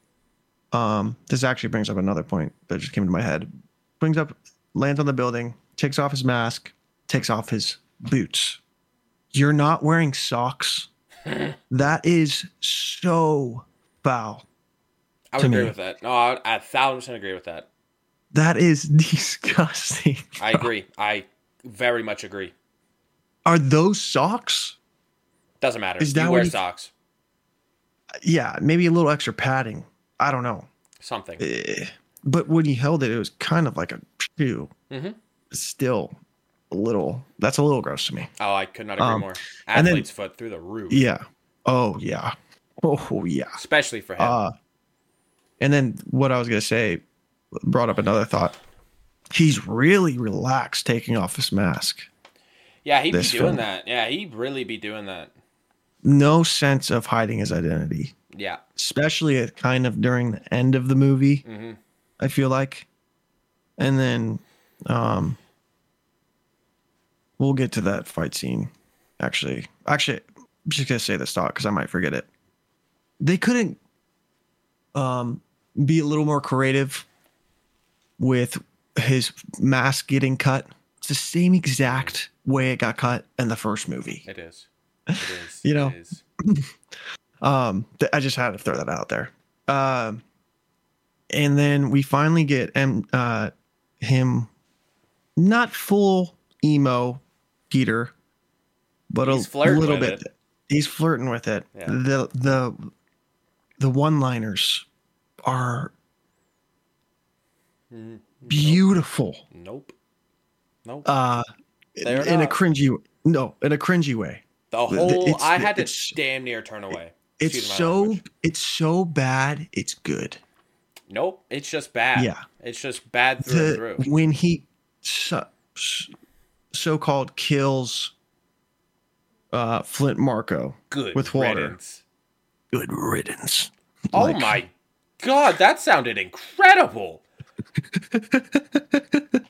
Um, this actually brings up another point that just came to my head. Brings up, lands on the building, takes off his mask, takes off his boots. You're not wearing socks. That is so foul. I would to agree me. with that. No, I thousand percent agree with that. That is *laughs* disgusting. I agree. I very much agree. Are those socks? Doesn't matter. Is that you what wear he- socks. Yeah, maybe a little extra padding. I don't know. Something. Eh, but when he held it, it was kind of like a shoe. Mhm. Still a little. That's a little gross to me. Oh, I could not agree Um, more. and then- Athlete's foot through the roof. Yeah. Oh yeah. Oh yeah. Especially for him. Uh, and then what I was gonna say brought up another thought. He's really relaxed taking off his mask. yeah, he'd be doing film. that. Yeah, he'd really be doing that. No sense of hiding his identity, Yeah. especially at kind of during the end of the movie. hmm I feel like. And then um we'll get to that fight scene. Actually, actually, I'm just gonna say this thought because I might forget it. They couldn't um be a little more creative with his mask getting cut. It's the same exact way it got cut in the first movie. It is. It *laughs* is. You know. Is. *laughs* Um, th- I just had to throw that out there. Um, and then we finally get um, uh, him, not full emo Peter, but He's a little bit. it. He's flirting with it. Yeah. The the the one liners are Mhm. beautiful. Nope. Nope. Uh, They're in a cringy no, in a cringy way. the the- whole. it's- I had to damn near turn away. It's so language. it's so bad. It's good. Nope. It's just bad. Yeah. It's just bad through and through. when he so, so called kills uh Flint Marko Good with water. riddance. good riddance Oh Like, my god, that sounded incredible. *laughs*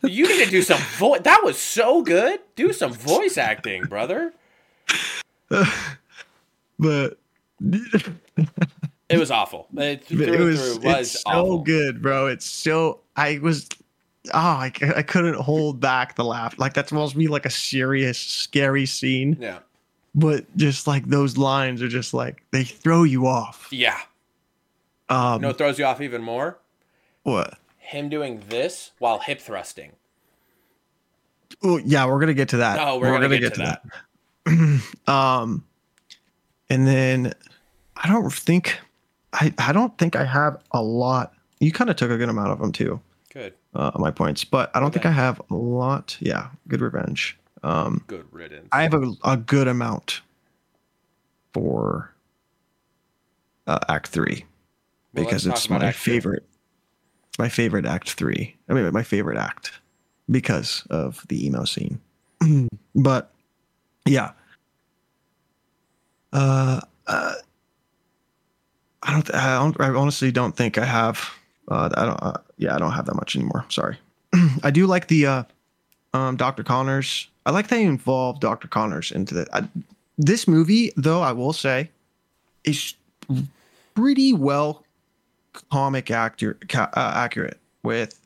you need to do some voice. That was so good. Do some voice acting, brother. *laughs* but It was awful. It, it was, through was it's so awful. good bro it's so i was oh I couldn't hold back the laugh like that's supposed to be like a serious scary scene Yeah. but just like those lines are just like they throw you off Yeah. um You know what throws you off even more? what him doing this while hip thrusting. Oh yeah, we're gonna get to that. Oh, we're, gonna, get, to, that. that. *clears throat* um, and then I don't think I I don't think I have a lot. You kind of took a good amount of them too. Good. Uh, my points, but I don't think I have a lot. Yeah, good revenge. Um, Good riddance. I have a, a good amount for uh, Act Three Well, because it's my Act favorite. It's my favorite Act Three. I mean, my favorite act because of the emo scene. *clears throat* but yeah, uh, uh, I don't, I don't. I honestly don't think I have. Uh, I don't. Uh, yeah, I don't have that much anymore. Sorry. *clears throat* I do like the uh, um, Dr. Connors. I like they involved Dr. Connors into the. I, this movie, though, I will say, is pretty well comic actor uh, accurate with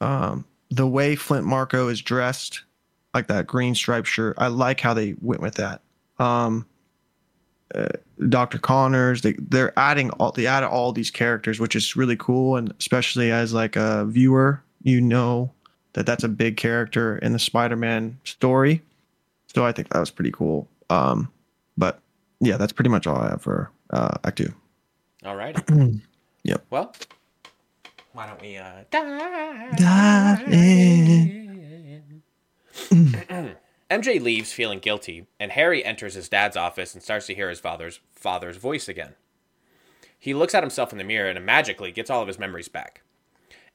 um, the way Flint Marko is dressed, like that green striped shirt. I like how they went with that. Um, uh, Dr. Connors, they they're adding all they add all these characters, which is really cool, and especially as like a viewer, you know that that's a big character in the Spider-Man story. So I think that was pretty cool. Um, but yeah, that's pretty much all I have for uh, Act Two. All right. *clears throat* Yep. Well, why don't we uh, dive, Dive in. *clears throat* MJ leaves feeling guilty, and Harry enters his dad's office and starts to hear his father's father's voice again. He looks at himself in the mirror and magically gets all of his memories back.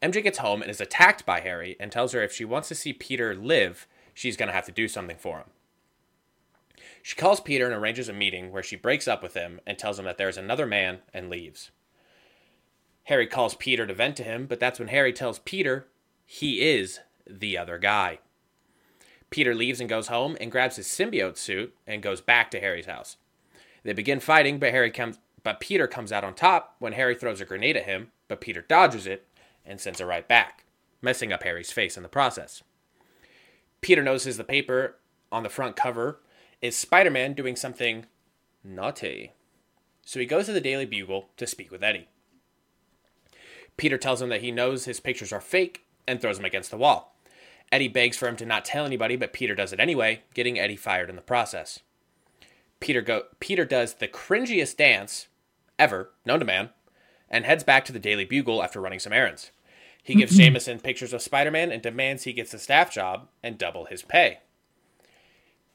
MJ gets home and is attacked by Harry and tells her if she wants to see Peter live, she's going to have to do something for him. She calls Peter and arranges a meeting where she breaks up with him and tells him that there is another man and leaves. Harry calls Peter to vent to him, but that's when Harry tells Peter he is the other guy. Peter leaves and goes home and grabs his symbiote suit and goes back to Harry's house. They begin fighting, but Harry comes but Peter comes out on top when Harry throws a grenade at him, but Peter dodges it and sends it right back, messing up Harry's face in the process. Peter notices the paper on the front cover is Spider-Man doing something naughty. So he goes to the Daily Bugle to speak with Eddie. Peter tells him that he knows his pictures are fake and throws him against the wall. Eddie begs for him to not tell anybody, but Peter does it anyway, getting Eddie fired in the process. Peter go Peter does the cringiest dance ever known to man, and heads back to the Daily Bugle after running some errands. He gives mm-hmm. Jameson pictures of Spider-Man and demands he gets a staff job and double his pay.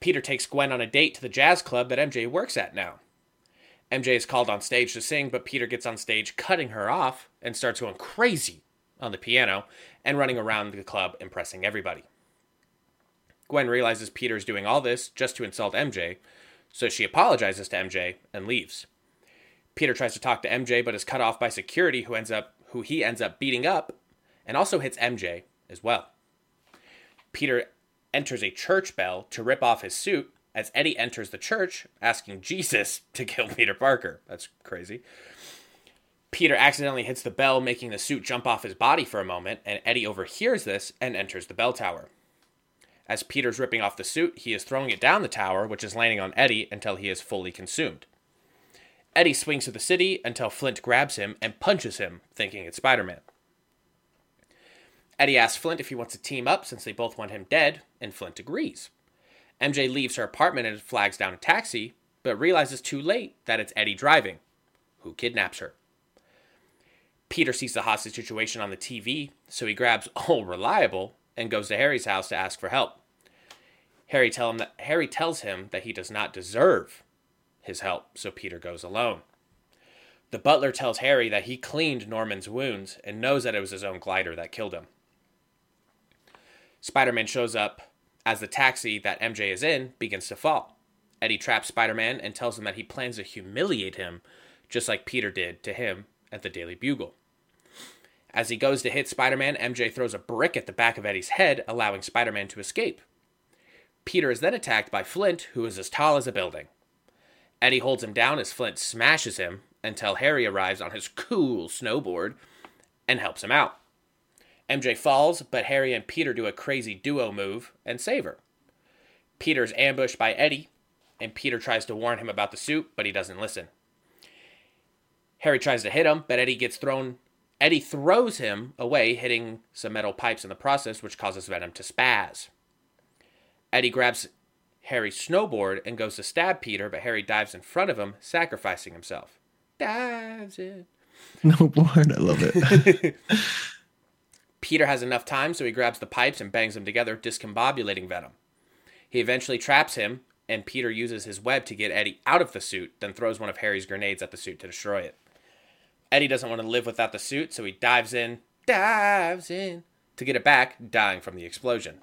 Peter takes Gwen on a date to the jazz club that MJ works at now. MJ is called on stage to sing, but Peter gets on stage cutting her off and starts going crazy on the piano and running around the club impressing everybody. Gwen realizes Peter is doing all this just to insult MJ, so she apologizes to MJ and leaves. Peter tries to talk to MJ but is cut off by security who ends up who he ends up beating up and also hits MJ as well. Peter enters a church bell to rip off his suit as Eddie enters the church asking Jesus *laughs* to kill Peter Parker. That's crazy. Peter accidentally hits the bell, making the suit jump off his body for a moment, and Eddie overhears this and enters the bell tower. As Peter's ripping off the suit, he is throwing it down the tower, which is landing on Eddie until he is fully consumed. Eddie swings to the city until Flint grabs him and punches him, thinking it's Spider Man. Eddie asks Flint if he wants to team up since they both want him dead, and Flint agrees. MJ leaves her apartment and flags down a taxi, but realizes too late that it's Eddie driving, who kidnaps her. Peter sees the hostage situation on the TV, so he grabs *laughs* Old Reliable and goes to Harry's house to ask for help. Harry tell him that Harry tells him that he does not deserve his help, so Peter goes alone. The butler tells Harry that he cleaned Norman's wounds and knows that it was his own glider that killed him. Spider Man shows up as the taxi that MJ is in begins to fall. Eddie traps Spider Man and tells him that he plans to humiliate him, just like Peter did to him at the Daily Bugle. As he goes to hit Spider Man, MJ throws a brick at the back of Eddie's head, allowing Spider Man to escape. Peter is then attacked by Flint, who is as tall as a building. Eddie holds him down as Flint smashes him until Harry arrives on his cool snowboard and helps him out. MJ falls, but Harry and Peter do a crazy duo move and save her. Peter's ambushed by Eddie, and Peter tries to warn him about the suit, but he doesn't listen. Harry tries to hit him, but Eddie gets thrown Eddie throws him away, hitting some metal pipes in the process, which causes Venom to spaz. Eddie grabs Harry's snowboard and goes to stab Peter, but Harry dives in front of him, sacrificing himself. Dives in. No board. I love it. *laughs* Peter has enough time, so he grabs the pipes and bangs them together, discombobulating Venom. He eventually traps him, and Peter uses his web to get Eddie out of the suit, then throws one of Harry's grenades at the suit to destroy it. Eddie doesn't want to live without the suit, so he dives in, dives in to get it back, dying from the explosion.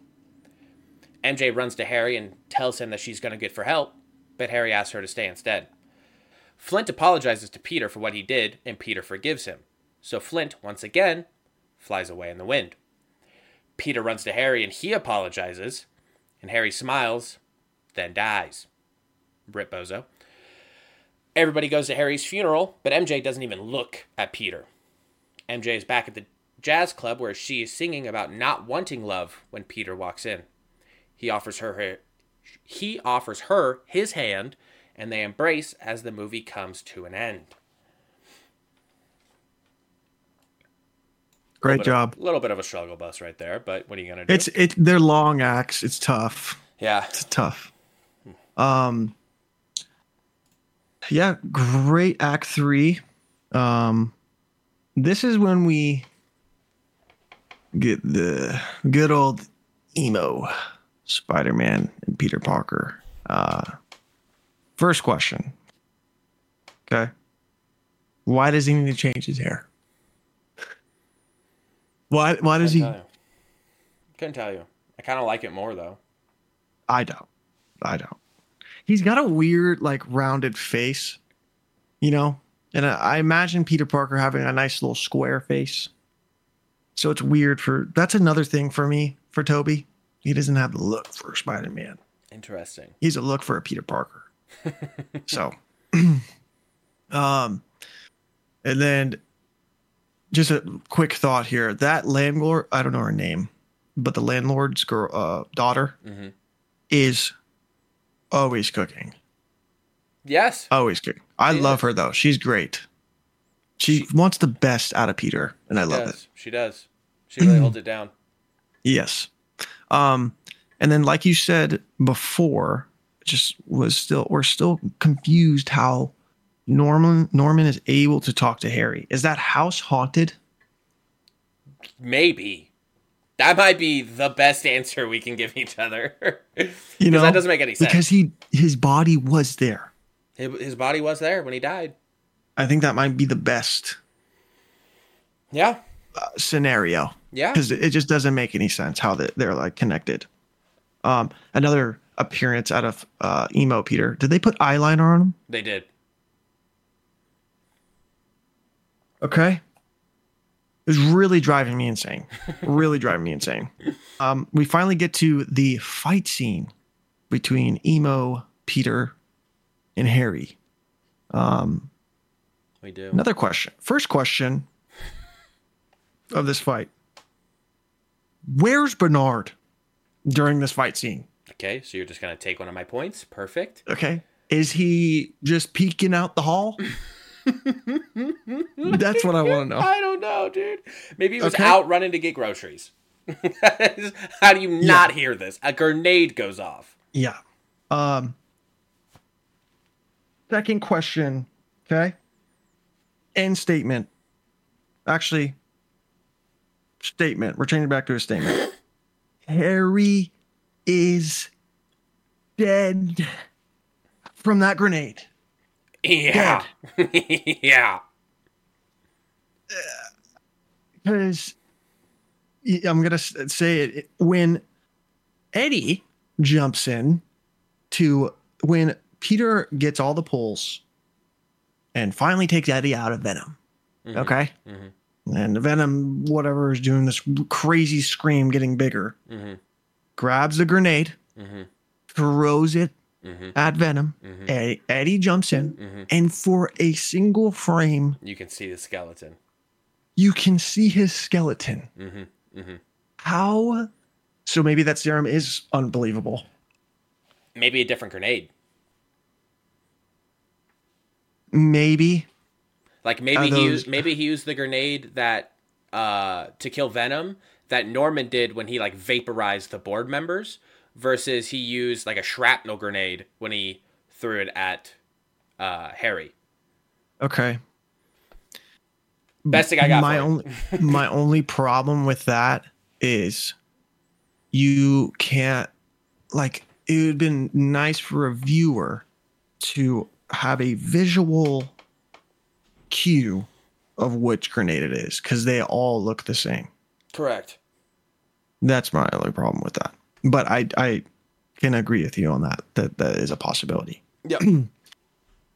MJ runs to Harry and tells him that she's going to get for help, but Harry asks her to stay instead. Flint apologizes to Peter for what he did, and Peter forgives him. So Flint, once again, flies away in the wind. Peter runs to Harry and he apologizes, and Harry smiles, then dies. Rip Bozo. Everybody goes to Harry's funeral, but MJ doesn't even look at Peter. MJ is back at the jazz club where she is singing about not wanting love when Peter walks in. He offers her, her he offers her his hand and they embrace as the movie comes to an end. Great job. A little bit of a struggle bus right there, but what are you gonna do? It's it. They're long acts. It's tough. yeah, It's tough. Um. Yeah, great act three. Um, this is when we get the good old emo Spider-Man and Peter Parker. Uh, first question. Okay. Why does he need to change his hair? Why? Why does he? couldn't tell you. I kind of like it more though. I don't. I don't. He's got a weird, like, rounded face, you know? And I, I imagine Peter Parker having a nice little square face. So it's weird for. That's another thing for me, for Tobey. He doesn't have the look for Spider Man. Interesting. He's a look for a Peter Parker. *laughs* so, *clears throat* um, and then just a quick thought here. That landlord, I don't know her name, but the landlord's girl, uh, daughter hmm is always cooking. Yes. Always cooking. I She love her though. She's great. She wants the best out of Peter, and I love does. it. She does. She really holds it down. Yes. Um, and then like you said before, just was still we're still confused how Norman Norman is able to talk to Harry. Is that house haunted? Maybe. That might be the best answer we can give each other. *laughs* You know, that doesn't make any sense. because he his body was there. His body was there when he died. I think that might be the best Yeah. uh, scenario. Yeah. because it just doesn't make any sense how they, they're like connected. Um, another appearance out of uh, emo Peter. Did they put eyeliner on him? They did. Okay, it was really driving me insane. really driving me insane. Um, we finally get to the fight scene between emo Peter and Harry. Um, We do. another question. First question of this fight. Where's Bernard during this fight scene? Okay, so you're just gonna take one of my points. Perfect. Okay. Is he just peeking out the hall? *laughs* That's what I want to know. I don't know, dude. Maybe he was Okay. out running to get groceries. *laughs* How do you not hear this? A grenade goes off. Yeah. Um second question, okay? End statement. Actually, statement. We're changing back to a statement. *laughs* Harry is dead from that grenade. *laughs* Yeah. yeah. because I'm gonna say it when Eddie jumps in to when Peter gets all the pulls and finally takes Eddie out of Venom. Mhm. Okay, Mhm. and Venom, whatever, is doing this crazy scream, getting bigger. Mhm. Grabs the grenade, Mhm. throws it Mhm. at Venom. Mhm. Eddie, Eddie jumps in, Mhm. and for a single frame, You can see the skeleton. you can see his skeleton. Mhm. Mhm. How? So maybe that serum is unbelievable. Maybe a different grenade. Maybe. Like maybe Are he used, maybe he used the grenade that uh to kill Venom that Norman did when he like vaporized the board members versus he used like a shrapnel grenade when he threw it at uh Harry. Okay. Best thing I got my for only *laughs* my only problem with that is you can't like it would have been nice for a viewer to have a visual cue of which grenade it is because they all look the same. Correct. That's my only problem with that. But I I can agree with you on that. That that is a possibility. Yeah. *clears throat*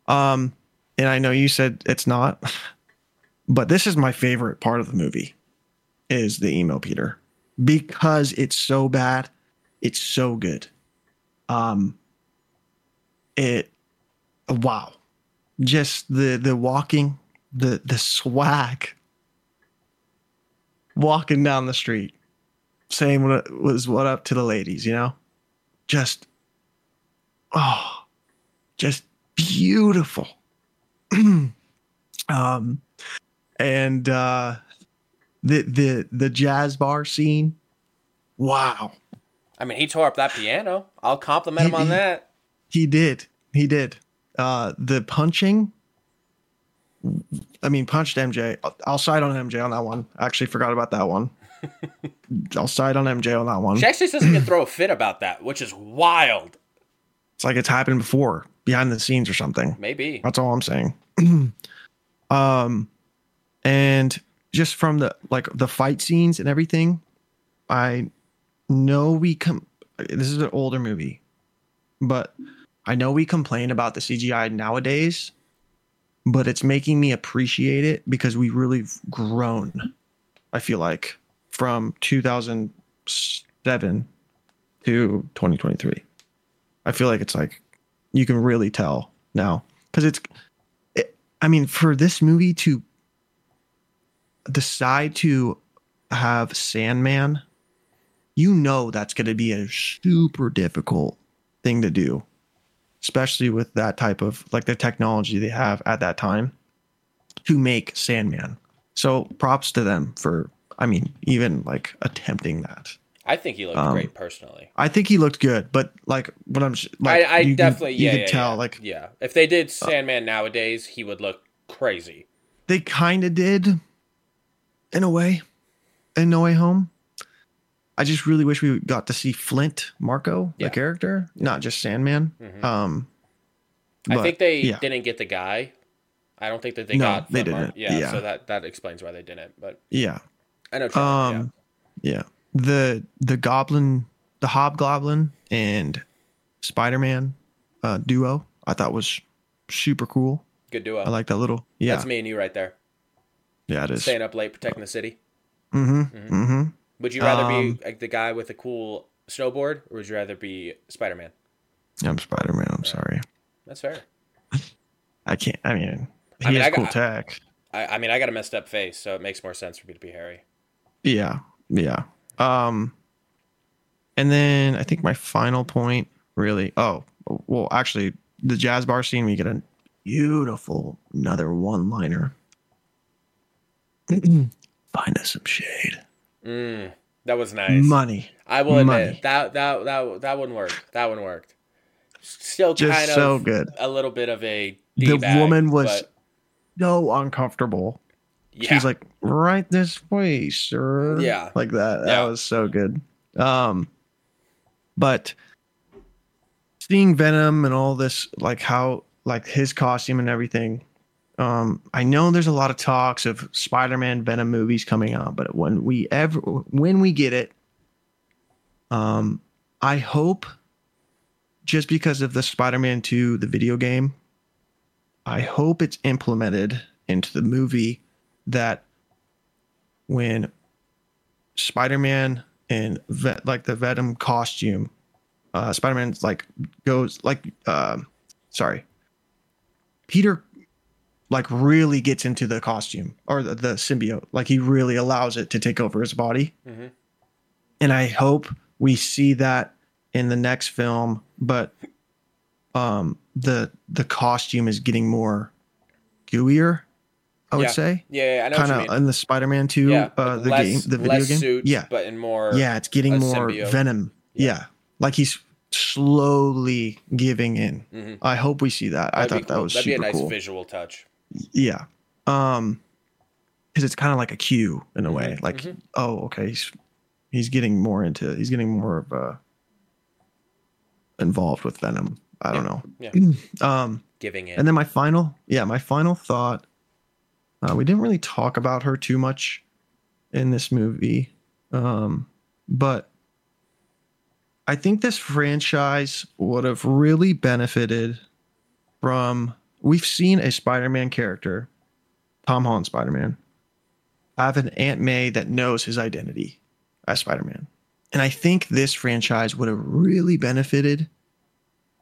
Um, and I know you said it's not, but this is my favorite part of the movie is the emo Peter because it's so bad, it's so good. Um, it, wow, just the the walking, the the swag, walking down the street, saying what was what up to the ladies, you know, just, oh, just beautiful. *clears throat* um, and uh, the the the jazz bar scene, wow, I mean, he tore up that piano. I'll compliment him on He- that. he did, he did. Uh, the punching. I mean, punched MJ. I'll, I'll side on MJ on that one. I actually forgot about that one. I'll side on MJ on that one. She actually says he can throw a fit about that, which is wild. It's like it's happened before, behind the scenes or something. Maybe. That's all I'm saying. *clears throat* um, and just from the like the fight scenes and everything, I know we come. This is an older movie, but I know we complain about the CGI nowadays, but it's making me appreciate it because we really grown. I feel like from 2007 to 2023. I feel like it's like you can really tell now because it's it, i mean for this movie to decide to have sandman you know that's going to be a super difficult thing to do especially with that type of like the technology they have at that time to make sandman so props to them for i mean even like attempting that I think he looked Um, great personally. i think he looked good but like what i'm like I, I you can- definitely, you yeah, can yeah, tell yeah. like yeah. If they did Sandman nowadays, he would look crazy. they kind of did in a way in no way home i just really wish we got to see flint marko the character not just sandman Mhm. um I think they didn't get the guy. I don't think that they No, got. they didn't. Yeah, Yeah. so that that explains why they didn't. But yeah I know. Trevor, um yeah. the the goblin the hobgoblin and spider-man uh duo i thought was super cool yeah. good duo. i like that little yeah That's me and you right there, yeah it is staying up late protecting the city. mm-hmm Mhm. mm-hmm Would you rather Um, be like the guy with the cool snowboard, or would you rather be Spider Man? i'm spider-man i'm sorry That's fair. *laughs* i can't i mean he I mean, has I got- cool tech I, I mean, I got a messed up face, so it makes more sense for me to be Harry. Yeah, yeah. Um, and then I think my final point, really. Oh, well, actually, the jazz bar scene. We get a beautiful another one-liner. *clears throat* Find us some shade, Mm, that was nice. money. I will admit money. that that that that one worked. That one worked. Still kind Just kind so of good. a little bit of a The woman was but so uncomfortable. Yeah. She's like, right this way, sir. Yeah. Like that. That Yeah. was so good. Um but seeing Venom and all this, like how like his costume and everything. Um, I know there's a lot of talks of Spider-Man Venom movies coming out, but when we ever when we get it, um, I hope just because of the Spider-Man 2, the video game, I hope it's implemented into the movie that when Spider-Man and Vet, like the Venom costume, uh, Spider-Man's like goes like, um, sorry, Peter like really gets into the costume or the, the symbiote, like he really allows it to take over his body, Mhm. and I hope we see that in the next film, but um the the costume is getting more gooier I would Yeah. say. Yeah, yeah, I know Kind of in the Spider-Man 2 yeah, uh the less, game, the video less game. yeah. but in more. yeah, it's getting more symbiote. venom. Yeah. Like he's slowly giving in. Mhm. I hope we see that. I That'd be thought that cool. was That'd be a nice cool. visual touch. Yeah. Um cuz it's kind of like a cue in a way. Mhm, Like mhm. oh, okay, he's he's getting more into he's getting more of a involved with Venom. I don't know. Yeah. *clears throat* Um Giving in. and then my final, yeah, my final thought. Uh, we didn't really talk about her too much in this movie, um, but I think this franchise would have really benefited from. We've seen a Spider-Man character, Tom Holland Spider-Man, have an Aunt May that knows his identity as Spider-Man, and I think this franchise would have really benefited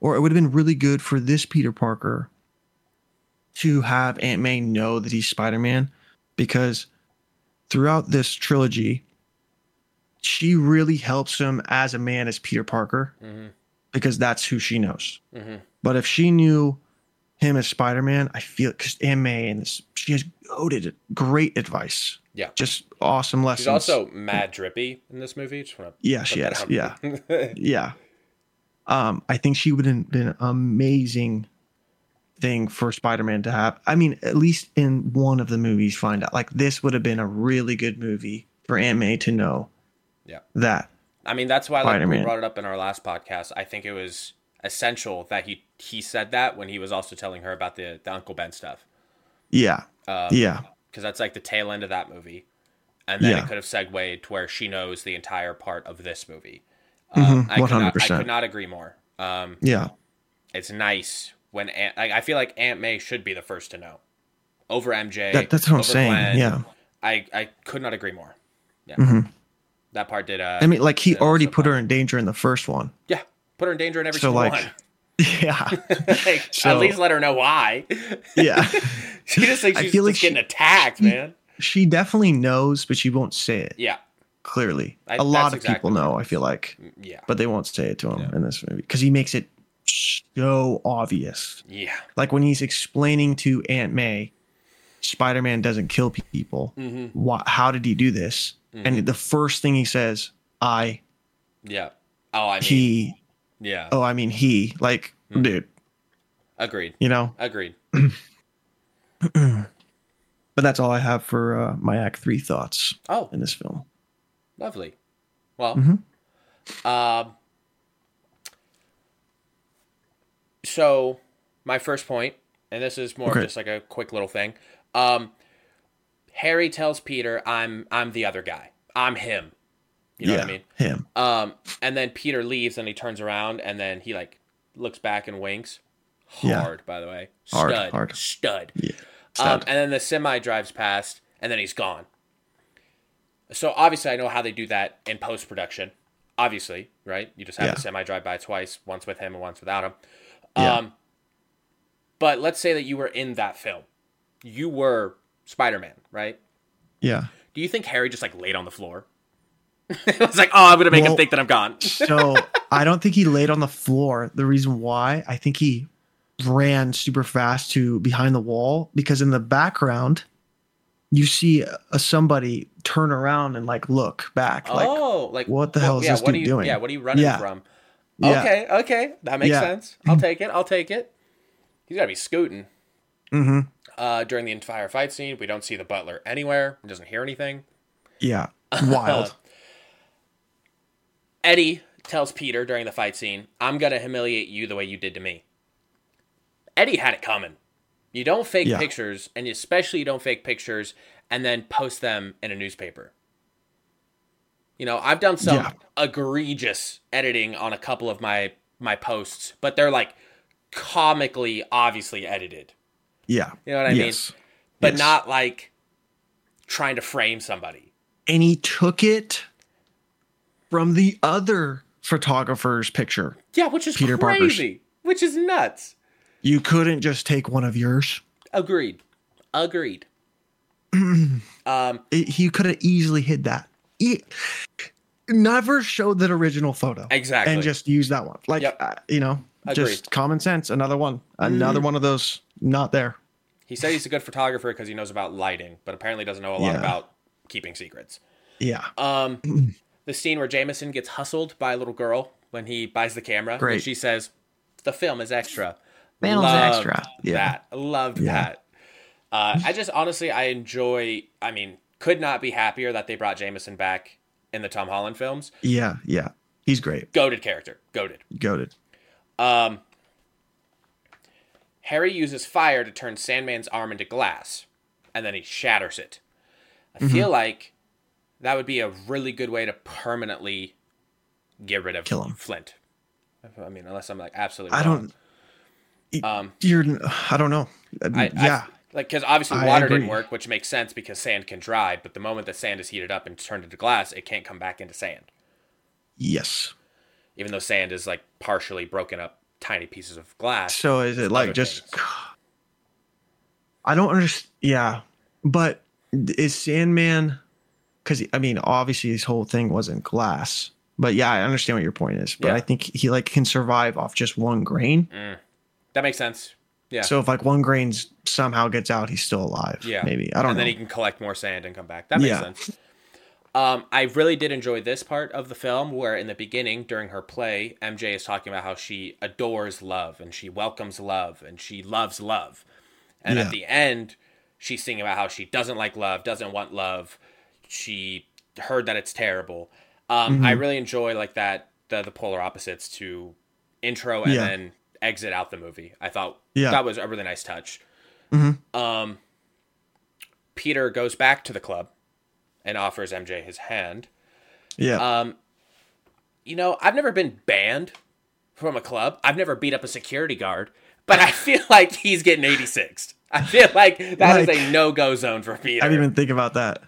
or it would have been really good for this Peter Parker to have Aunt May know that he's Spider Man because throughout this trilogy, she really helps him as a man as Peter Parker Mhm. because that's who she knows. Mhm. But if she knew him as Spider Man, I feel because Aunt May and this, she has goaded great advice. Yeah. Just awesome lessons. She's also mad drippy in this movie. Just wanna yeah, she is. Yeah. *laughs* Yeah. Um, I think she would have been an amazing thing for Spider-Man to have. I mean, at least in one of the movies, find out. Like this would have been a really good movie for Aunt May to know. Yeah. That. I mean, that's why like, we brought it up in our last podcast. I think it was essential that he he said that when he was also telling her about the, the Uncle Ben stuff. Yeah. Um, Yeah. because that's like the tail end of that movie, and then Yeah. it could have segued to where she knows the entire part of this movie. Um, Mhm, I, could not, I could not agree more. Um, Yeah. it's nice when Aunt, like, I feel like Aunt May should be the first to know over MJ. That, that's what I'm saying. Gwen. Yeah. I I could not agree more. Yeah, Mhm. that part did. Uh, I mean, like he already put her in danger in the first one. yeah, put her in danger in every So, single like, *laughs* one. Yeah. *laughs* like, So- at least let her know why. Yeah. *laughs* she just thinks I she's just like she- getting attacked, she- man. she definitely knows, but she won't say it Yeah, clearly. I- A lot of exactly people know, I feel like, yeah, but they won't say it to him Yeah. in this movie because he makes it so obvious. yeah. like when he's explaining to Aunt May, Spider-Man doesn't kill people. hmm Why, how did he do this? Mm-hmm. And the first thing he says, "I, Yeah. Oh, I mean, he, yeah. oh, I mean he." Like, Mhm. dude, Agreed. you know. Agreed. *clears throat* But that's all I have for uh, my Act Three thoughts Oh, in this film. lovely. Well, Mhm. um, so my first point, and this is more Okay. just like a quick little thing. Um, Harry tells Peter, "I'm I'm the other guy. I'm him." You know yeah, what I mean? him. Um, and then Peter leaves, and he turns around, and then he like looks back and winks. Yeah. Hard, by the way. Hard, Stud. hard. Stud. Yeah, Um, and then the semi drives past, and then he's gone. So obviously, I know how they do that in post production. Obviously, right? You just have Yeah. the semi drive by twice, once with him and once without him. Yeah. Um, but let's say that you were in that film. You were Spider Man, right? yeah. Do you think Harry just like laid on the floor? *laughs* it was like, oh, I'm gonna make him Well- think that I'm gone. So *laughs* I don't think he laid on the floor. The reason why I think he ran super fast to behind the wall because in the background you see a, somebody turn around and like look back like oh, like what the hell is yeah, this what dude are you, doing? Yeah, what are you running Yeah. from? Yeah. Okay, okay, that makes Yeah. sense. I'll take it. I'll take it. He's gotta be scooting. hmm Uh, during the entire fight scene, we don't see the butler anywhere. He doesn't hear anything. yeah *laughs* wild Eddie tells Peter during the fight scene, "I'm gonna humiliate you the way you did to me." Eddie had it coming. You don't fake Yeah. pictures, and especially you don't fake pictures and then post them in a newspaper. You know, I've done some Yeah. egregious editing on a couple of my my posts, but they're like comically obviously edited. yeah You know what I mean? But Yes. not like trying to frame somebody. and he took it from the other photographer's picture Yeah, which is Peter Parker's. Which is nuts. you couldn't just take one of yours Agreed. Agreed. *clears throat* um, It- he could have easily hid that he never showed that original photo exactly. and just use that one. Like, Yep. uh, you know, Agreed. just common sense. Another one, another one of those not there. He said he's a good photographer because he knows about lighting, but apparently doesn't know a lot Yeah. about keeping secrets. Yeah. Um, *clears throat* the scene where Jameson gets hustled by a little girl when he buys the camera, Great. and she says, "The film is extra." Film's Loved extra. Yeah. That I loved Yeah. that. Uh, I just honestly, I enjoy. I mean, could not be happier that they brought Jameson back in the Tom Holland films. Yeah. Yeah. He's great. Goaded character, goaded. Goaded. Um, Harry uses fire to turn Sandman's arm into glass, and then he shatters it. I Mm-hmm. feel like that would be a really good way to permanently get rid of Kill him. Flint. I mean, unless I'm like absolutely. I wrong. don't. Um, You're. I don't know. I, yeah. I, like because obviously I water didn't work, which makes sense because sand can dry. But the moment that sand is heated up and turned into glass, it can't come back into sand. yes. Even though sand is like partially broken up, tiny pieces of glass. So is it like just? things. *sighs* I don't understand. Yeah, but is Sandman? Because I mean, obviously his whole thing wasn't glass. But yeah, I understand what your point is. But Yeah. I think he like can survive off just one grain. Mm. That makes sense. Yeah. So if like one grain somehow gets out, he's still alive. Yeah, maybe I don't and know. then he can collect more sand and come back. That makes Yeah. sense. Um, I really did enjoy this part of the film where, in the beginning, during her play, MJ is talking about how she adores love and she welcomes love and she loves love, and Yeah. at the end, she's singing about how she doesn't like love, doesn't want love. She heard that it's terrible. Um, Mm-hmm. I really enjoy like that the the polar opposites to intro and Yeah. then exit out the movie. I thought Yeah. that was a really nice touch. Mhm. Um, Peter goes back to the club and offers MJ his hand. yeah, Um, you know, I've never been banned from a club. I've never beat up a security guard, but I feel *laughs* like he's getting 86. I feel like that is Like- a no go zone for Peter. I didn't even think about that.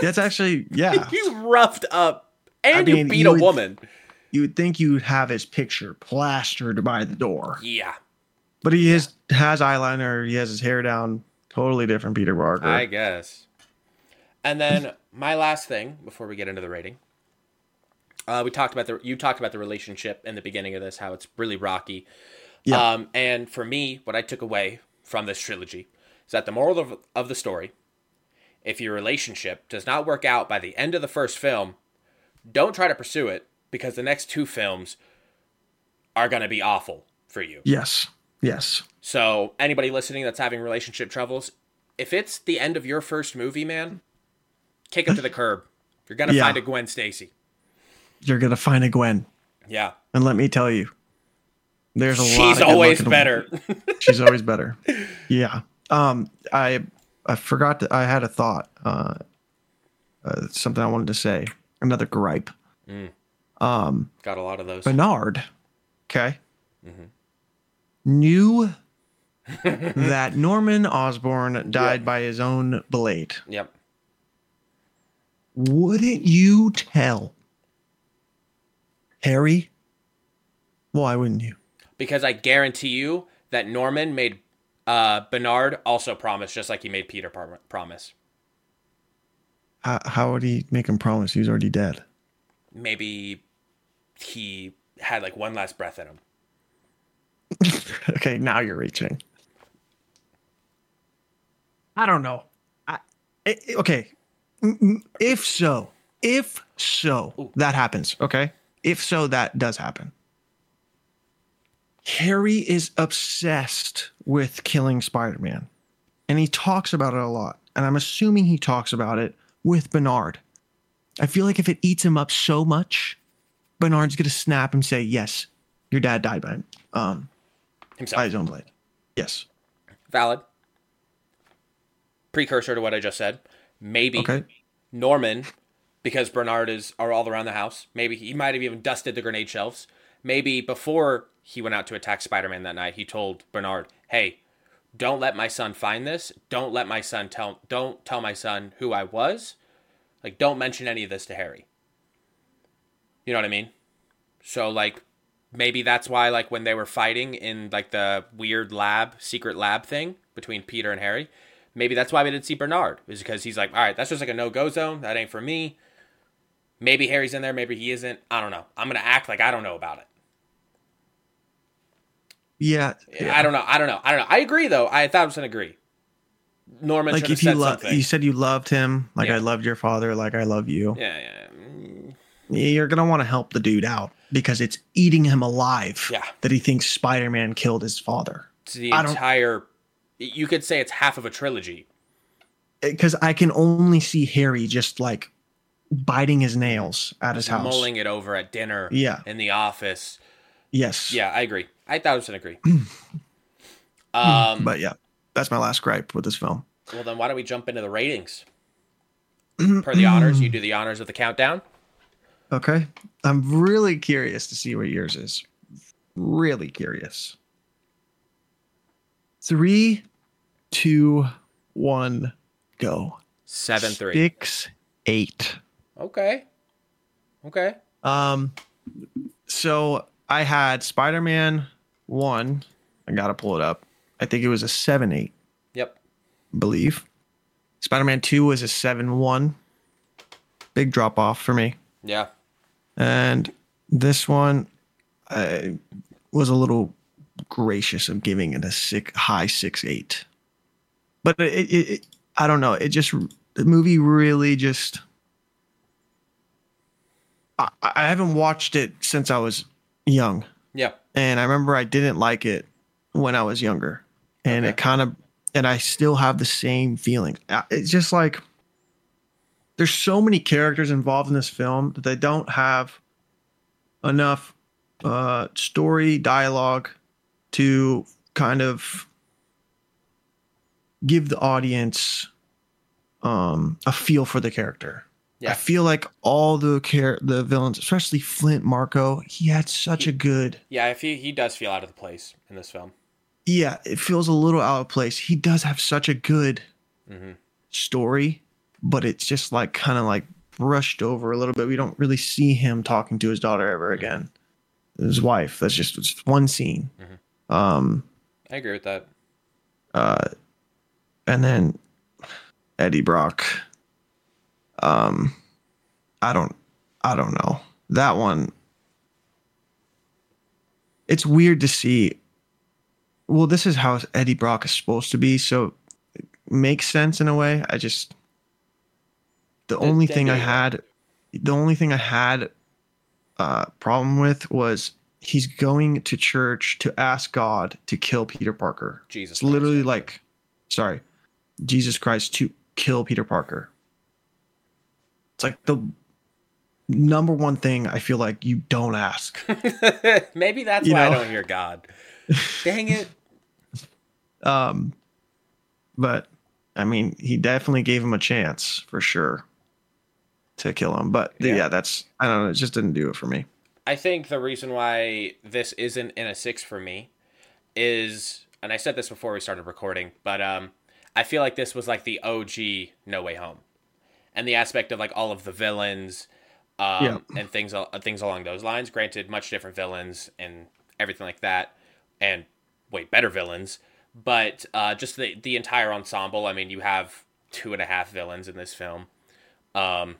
That's actually yeah. *laughs* you roughed up and I mean, you beat you a would- woman. You would think you'd have his picture plastered by the door, Yeah, but he is has eyeliner. He has his hair down. Totally different Peter Parker. I guess. And then my last thing before we get into the rating. Uh, we talked about the you talked about the relationship in the beginning of this, how it's really rocky. Yeah. Um, and for me, what I took away from this trilogy is that the moral of, of the story, if your relationship does not work out by the end of the first film, don't try to pursue it because the next two films are going to be awful for you. yes, yes, So anybody listening that's having relationship troubles, if it's the end of your first movie, man, kick it to the *laughs* curb. You're gonna Yeah. find a Gwen Stacy. you're gonna find a Gwen, Yeah, and let me tell you, there's a lot. she's always better. She's always better. Yeah. Um. I I forgot that I had a thought. Uh, uh. Something I wanted to say. Another gripe. Um. Got a lot of those. Bernard. Okay. Mm-hmm. Knew *laughs* that Norman Osborn died by his own blade. Yep. Wouldn't you tell Harry? Why wouldn't you? Because I guarantee you that Norman made uh, Bernard also promise, just like he made Peter par- promise. How, how would he make him promise? He's already dead. Maybe he had like one last breath in him. *laughs* okay, now you're reaching. I don't know. I, I- okay, Mm, mm, if so, if so, that happens. Okay, if so, that does happen. Harry is obsessed with killing Spider-Man, and he talks about it a lot. And I'm assuming he talks about it with Bernard. I feel like if it eats him up so much, Bernard's gonna snap and say, "Yes, your dad died by um Himself. by his own blade." Yes. Valid. Precursor to what I just said. Maybe Okay. Norman, because Bernard is are all around the house. Maybe he might have even dusted the grenade shelves. Maybe before he went out to attack Spider-Man that night, he told Bernard, "Hey, don't let my son find this. Don't let my son tell. Don't tell my son who I was. Like, don't mention any of this to Harry. You know what I mean? So like, maybe that's why like when they were fighting in like the weird lab, secret lab thing between Peter and Harry, maybe that's why we didn't see Bernard. Is because he's like, all right, that's just like a no go zone. That ain't for me. Maybe Harry's in there, maybe he isn't. I don't know. I'm gonna act like I don't know about it. Yeah. I don't know. I don't know. I don't know. I agree though. I thought I was gonna agree. Norman like if you said love, you said you loved him, like Yeah. I loved your father, like I love you. yeah, yeah. Mm, You're gonna want to help the dude out because it's eating him alive. Yeah. That he thinks Spider-Man killed his father. It's the I entire. You could say it's half of a trilogy. Because I can only see Harry just like biting his nails at his house. mulling it over at dinner. Yeah. In the office. Yes. Yeah, I agree. I thought I was gonna agree. *clears throat* um. But yeah, that's my last gripe with this film. Well, then why don't we jump into the ratings? *clears throat* Per the honors, you do the honors of the countdown. Okay. I'm really curious to see what yours is. Really curious. Three, two, one, go. Seven three. Six, eight. Okay. Okay. Um, so I had Spider Man one. I gotta pull it up. I think it was a seven eight, Yep. I believe. Spider Man two was a seven one. Big drop off for me. Yeah. And this one, I was a little gracious of giving it a six, high six eight. But it, it, it, I don't know. It just the movie really just. I, I haven't watched it since I was young, Yeah. and I remember I didn't like it when I was younger, and Okay. it kind of, and I still have the same feeling. It's just like there's so many characters involved in this film that they don't have enough uh, story dialogue to kind of give the audience um, a feel for the character. Yeah. I feel like all the care the villains, especially Flint Marko, he had such a good Yeah. If he he does feel out of the place in this film. yeah, it feels a little out of place. He does have such a good Mhm. story, but it's just like kind of like brushed over a little bit. We don't really see him talking to his daughter ever again. His wife. That's just it's one scene. Um, I agree with that. uh, and then Eddie Brock. Um, I don't, I don't know that one. It's weird to see. Well, this is how Eddie Brock is supposed to be, so it makes sense in a way. I just the Th- only thing I had, the only thing I had uh problem with was he's going to church to ask God to kill Peter Parker. Jesus. It's Christ. literally like, sorry, Jesus Christ to kill Peter Parker. It's like the number one thing I feel like you don't ask. *laughs* Maybe that's You why I don't hear God. Dang it. *laughs* Um, but I mean, he definitely gave him a chance for sure to kill him. But yeah, Yeah. that's I don't know. It just didn't do it for me. I think the reason why this isn't in a six for me is, and I said this before we started recording, but um, I feel like this was like the OG No Way Home, and the aspect of like all of the villains, um, Yeah. and things things along those lines. Granted, much different villains and everything like that, and way better villains, but uh, just the the entire ensemble. I mean, you have two and a half villains in this film. Um,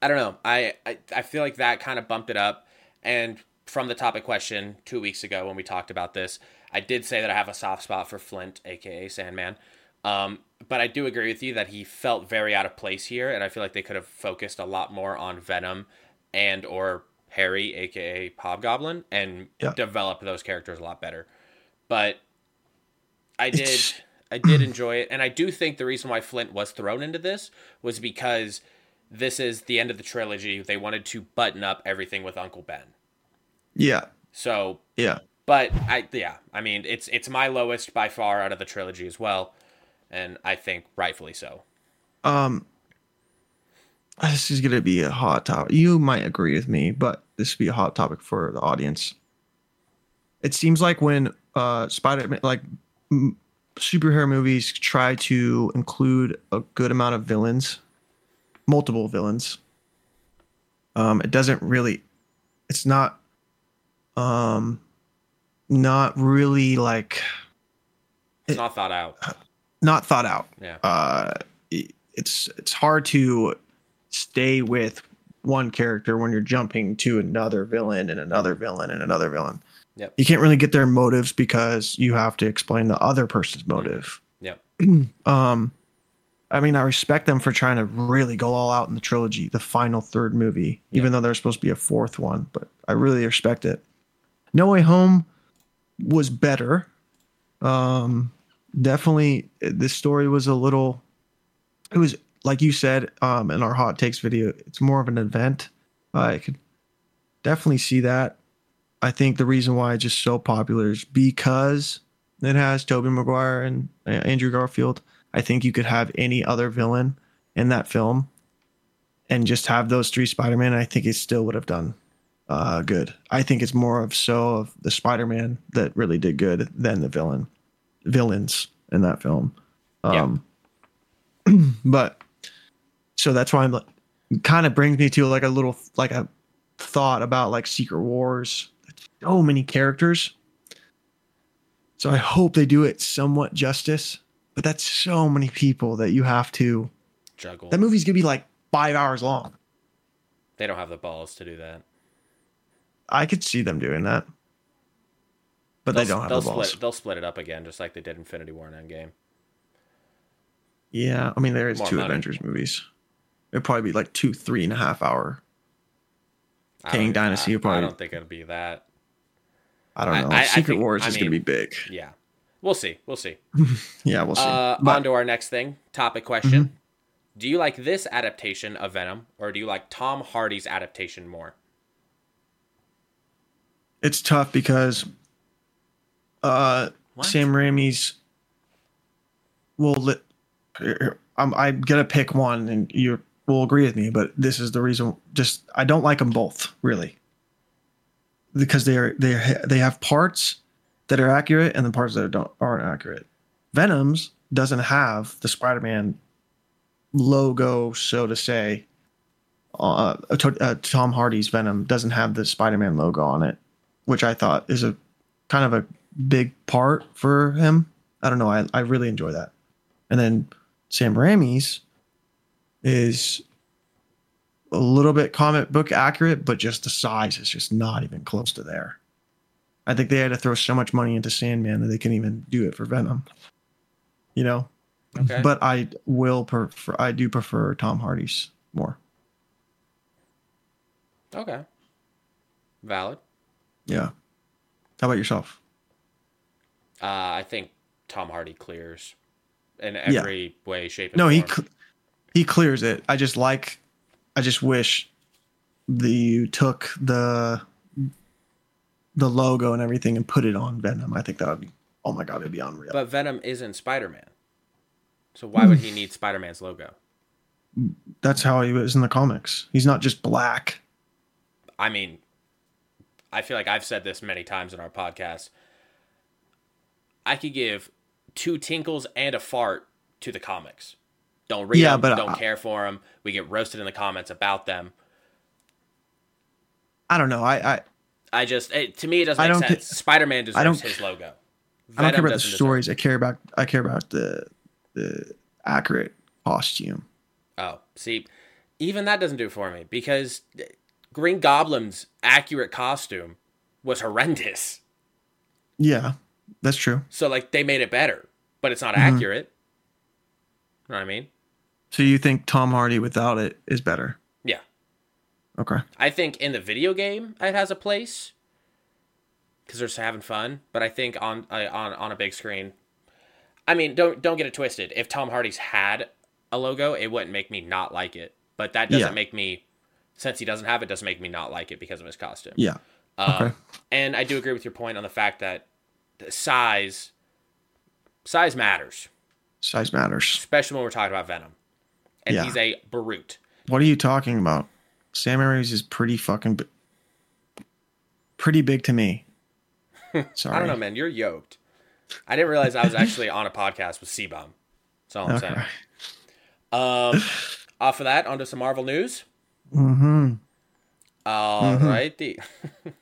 I don't know. I, I, I feel like that kind of bumped it up. And from the topic question two weeks ago when we talked about this, I did say that I have a soft spot for Flint, aka Sandman. Um, but I do agree with you that he felt very out of place here, and I feel like they could have focused a lot more on Venom and or Harry, aka Hobgoblin, and Yeah. develop those characters a lot better. But I did I did enjoy it, and I do think the reason why Flint was thrown into this was because this is the end of the trilogy. They wanted to button up everything with Uncle Ben. Yeah, So, yeah. but I yeah, I mean it's it's my lowest by far out of the trilogy as well, and I think rightfully so. Um, this is gonna be a hot topic. You might agree with me, but this would be a hot topic for the audience. It seems like when uh Spider-Man like m- superhero movies try to include a good amount of villains, multiple villains, um, it doesn't really. It's not. Um, not really like It's It- not thought out. not thought out. Yeah. uh, it- it's it's hard to stay with one character when you're jumping to another villain and another villain and another villain. Yep. You can't really get their motives because you have to explain the other person's motive. Yep. *clears throat* um, I mean, I respect them for trying to really go all out in the trilogy, the final third movie, even though there's supposed to be a fourth one. But I really respect it. No Way Home was better. Um, definitely, this story was a little. It was like you said um, in our hot takes video. It's more of an event. I could definitely see that. I think the reason why it's just so popular is because it has Tobey Maguire and uh, Andrew Garfield. I think you could have any other villain in that film and just have those three Spider-Man. I think it still would have done uh, good. I think it's more of so of the Spider-Man that really did good than the villain villains in that film. Um, yeah. *clears throat* but so that's why I'm like, kind of brings me to like a little like a thought about like Secret Wars. So many characters. So I hope they do it somewhat justice, but that's so many people that you have to juggle. That movie's gonna be like five hours long. They don't have the balls to do that. I could see them doing that, but they'll, they don't have they'll the balls. Split, they'll split it up again, just like they did Infinity War and Endgame. Yeah, I mean there is More two money. Avengers movies. It'd probably be like two, three and a half hour. Kang Dynasty. I, probably. I don't think it'll be that. I don't know. I, Secret think, Wars is mean, gonna be big. Yeah, we'll see. We'll see. *laughs* yeah, we'll see. Uh, but, on to our next thing. Topic question. Mm-hmm. Do you like this adaptation of Venom, or do you like Tom Hardy's adaptation more? It's tough because uh, Sam Raimi's. Well, I'm I'm gonna pick one, and you will agree with me. But this is the reason. Just I don't like them both really, because they are they they have parts that are accurate and the parts that don't aren't accurate. Venom's doesn't have the Spider-Man logo, so to say. Uh, uh, Tom Hardy's Venom doesn't have the Spider-Man logo on it, which I thought is a kind of a big part for him. I don't know. I, I really enjoy that. And then Sam Raimi's is a little bit comic book accurate, but just the size is just not even close to there. I think they had to throw so much money into Sandman that they couldn't even do it for Venom. You know? Okay. But I will prefer I do prefer Tom Hardy's more. Okay. Valid. Yeah. How about yourself? Uh, I think Tom Hardy clears in every yeah. way, shape, no, form. No, he cl- he clears it. I just like, I just wish the you took the the logo and everything and put it on Venom. I think that would be, oh my god, it'd be unreal. But Venom isn't Spider Man, so why would he need Spider Man's logo? That's how he was in the comics. He's not just black. I mean, I feel like I've said this many times in our podcast. I could give two tinkles and a fart to the comics. Don't read yeah, them, but don't I, care for them. We get roasted in the comments about them. I don't know. I I, I just it, to me it doesn't make sense. Spider Man deserves his logo. Venom I don't care about the stories. Deserve. I care about I care about the the accurate costume. Oh, see, even that doesn't do it for me because Green Goblin's accurate costume was horrendous. Yeah, that's true. So like they made it better, but it's not mm-hmm. accurate. You know what I mean? So you think Tom Hardy without it is better? Okay. I think in the video game it has a place because they're just having fun. But I think on uh, on on a big screen, I mean, don't don't get it twisted. If Tom Hardy's had a logo, it wouldn't make me not like it. But that doesn't yeah. make me, since he doesn't have it, doesn't make me not like it because of his costume. Yeah. Um, okay. And I do agree with your point on the fact that the size size matters. Size matters, especially when we're talking about Venom, and yeah. he's a brute. What are you talking about? Sam Raimi is pretty fucking, pretty big to me. Sorry, *laughs* I don't know, man. You're yoked. I didn't realize I was actually on a podcast with CBum. That's all I'm okay. saying. Um, *laughs* off of that, onto some Marvel news. Mm-hmm. All mm-hmm. right. The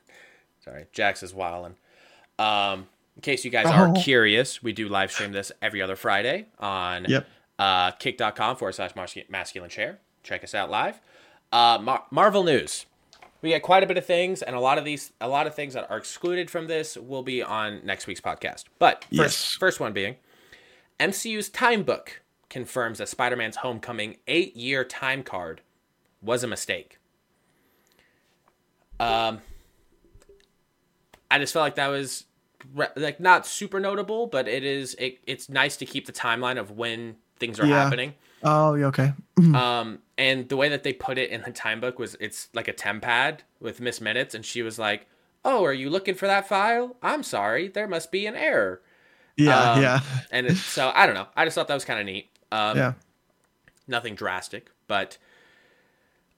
*laughs* sorry, Jax is wilding. Um, in case you guys are oh. curious, we do live stream this every other Friday on yep. uh, kick.com forward slash masculine chair. Check us out live. Uh, Mar- Marvel news. We get quite a bit of things, and a lot of these, a lot of things that are excluded from this will be on next week's podcast. But first, yes. first one being MCU's time book confirms that Spider Man's Homecoming eight year time card was a mistake. Um, I just felt like that was re- like not super notable, but it is. It, it's nice to keep the timeline of when things are Yeah. happening. Oh, yeah, okay. Um, *clears throat* and the way that they put it in the time book was it's like a TemPad with Miss Minutes, and she was like, "Oh, are you looking for that file? I'm sorry, there must be an error." Yeah, Um, yeah, And it, so I don't know. I just thought that was kind of neat. Um, yeah. nothing drastic, but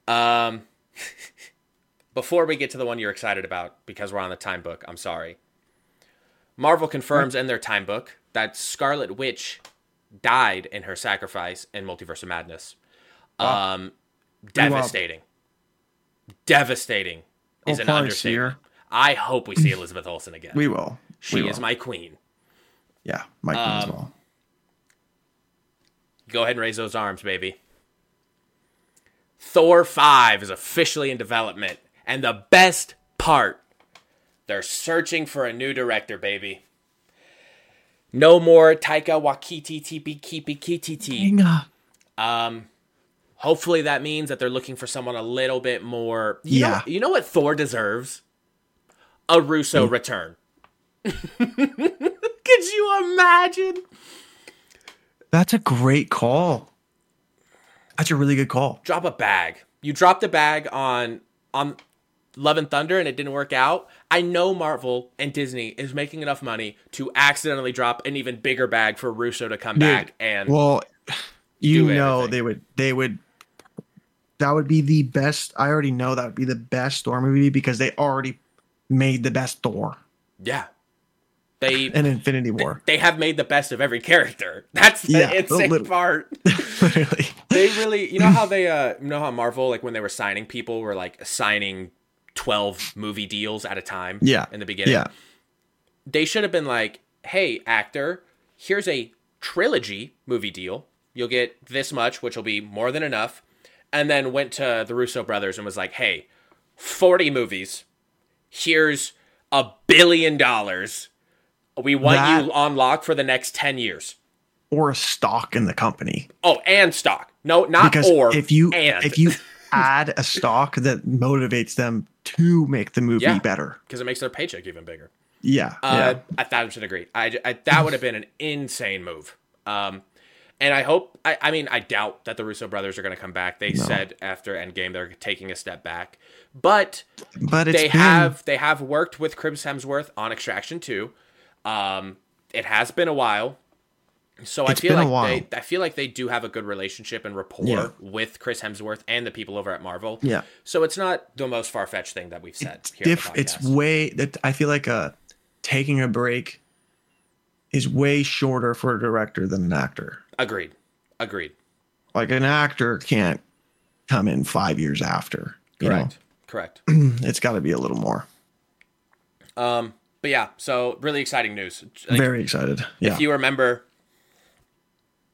um, *laughs* before we get to the one you're excited about, because we're on the time book, I'm sorry. Marvel confirms in their time book that Scarlet Witch died in her sacrifice in Multiverse of Madness. Wow. Um, devastating. Devastating is an understatement. I hope we see Elizabeth Olsen again. We will. she we is will. my queen. Yeah, my queen as Um, well. Go ahead and raise those arms, baby. Thor 5 is officially in development. And the best part, they're searching for a new director, baby. No more Taika Waititi TP Kipi Kititi. Um hopefully that means that they're looking for someone a little bit more you Yeah. Know, you know what Thor deserves? A Russo Hmm. return. *laughs* Could you imagine? That's a great call. That's a really good call. drop a bag. You dropped a bag on on Love and Thunder and it didn't work out. I know Marvel and Disney is making enough money to accidentally drop an even bigger bag for Russo to come Dude, back and Well, you know everything. they would they would that would be the best. I already know that would be the best Thor movie because they already made the best Thor yeah. They in Infinity War. they have made the best of every character. *laughs* That's the Yeah, insane literally. part. Literally. *laughs* They really, you know how they, uh, you know how Marvel, like when they were signing people, were like signing twelve movie deals at a time. Yeah. In the beginning. Yeah. they should have been like, "Hey, actor, here's a trilogy movie deal. You'll get this much, which will be more than enough." And then went to the Russo brothers and was like, "Hey, 40 movies. Here's a billion dollars. We want That- you on lock for the next 10 years." Or a stock in the company. Oh, and stock. No, not Because or. if you and if you add a stock that motivates them to make the movie Yeah. better. because it makes their paycheck even bigger. Yeah. Uh, yeah. I thousand percent agree. I, I that would have been an insane move. Um, and I hope. I, I mean, I doubt that the Russo brothers are going to come back. They said after Endgame they're taking a step back, but But it's they been, have they have worked with Chris Hemsworth on Extraction two. Um, it has been a while, so I feel a like they I feel like they do have a good relationship and rapport Yeah. with Chris Hemsworth and the people over at Marvel. Yeah. So it's not the most far fetched thing that we've said it's here. diff- it's way that I feel like uh taking a break is way shorter for a director than an actor. agreed. Agreed. Like an actor can't come in five years after. Correct. Correct. *clears throat* it's got to be a little more. Um, but yeah, so really exciting news. Like, Very excited. Yeah, If you remember,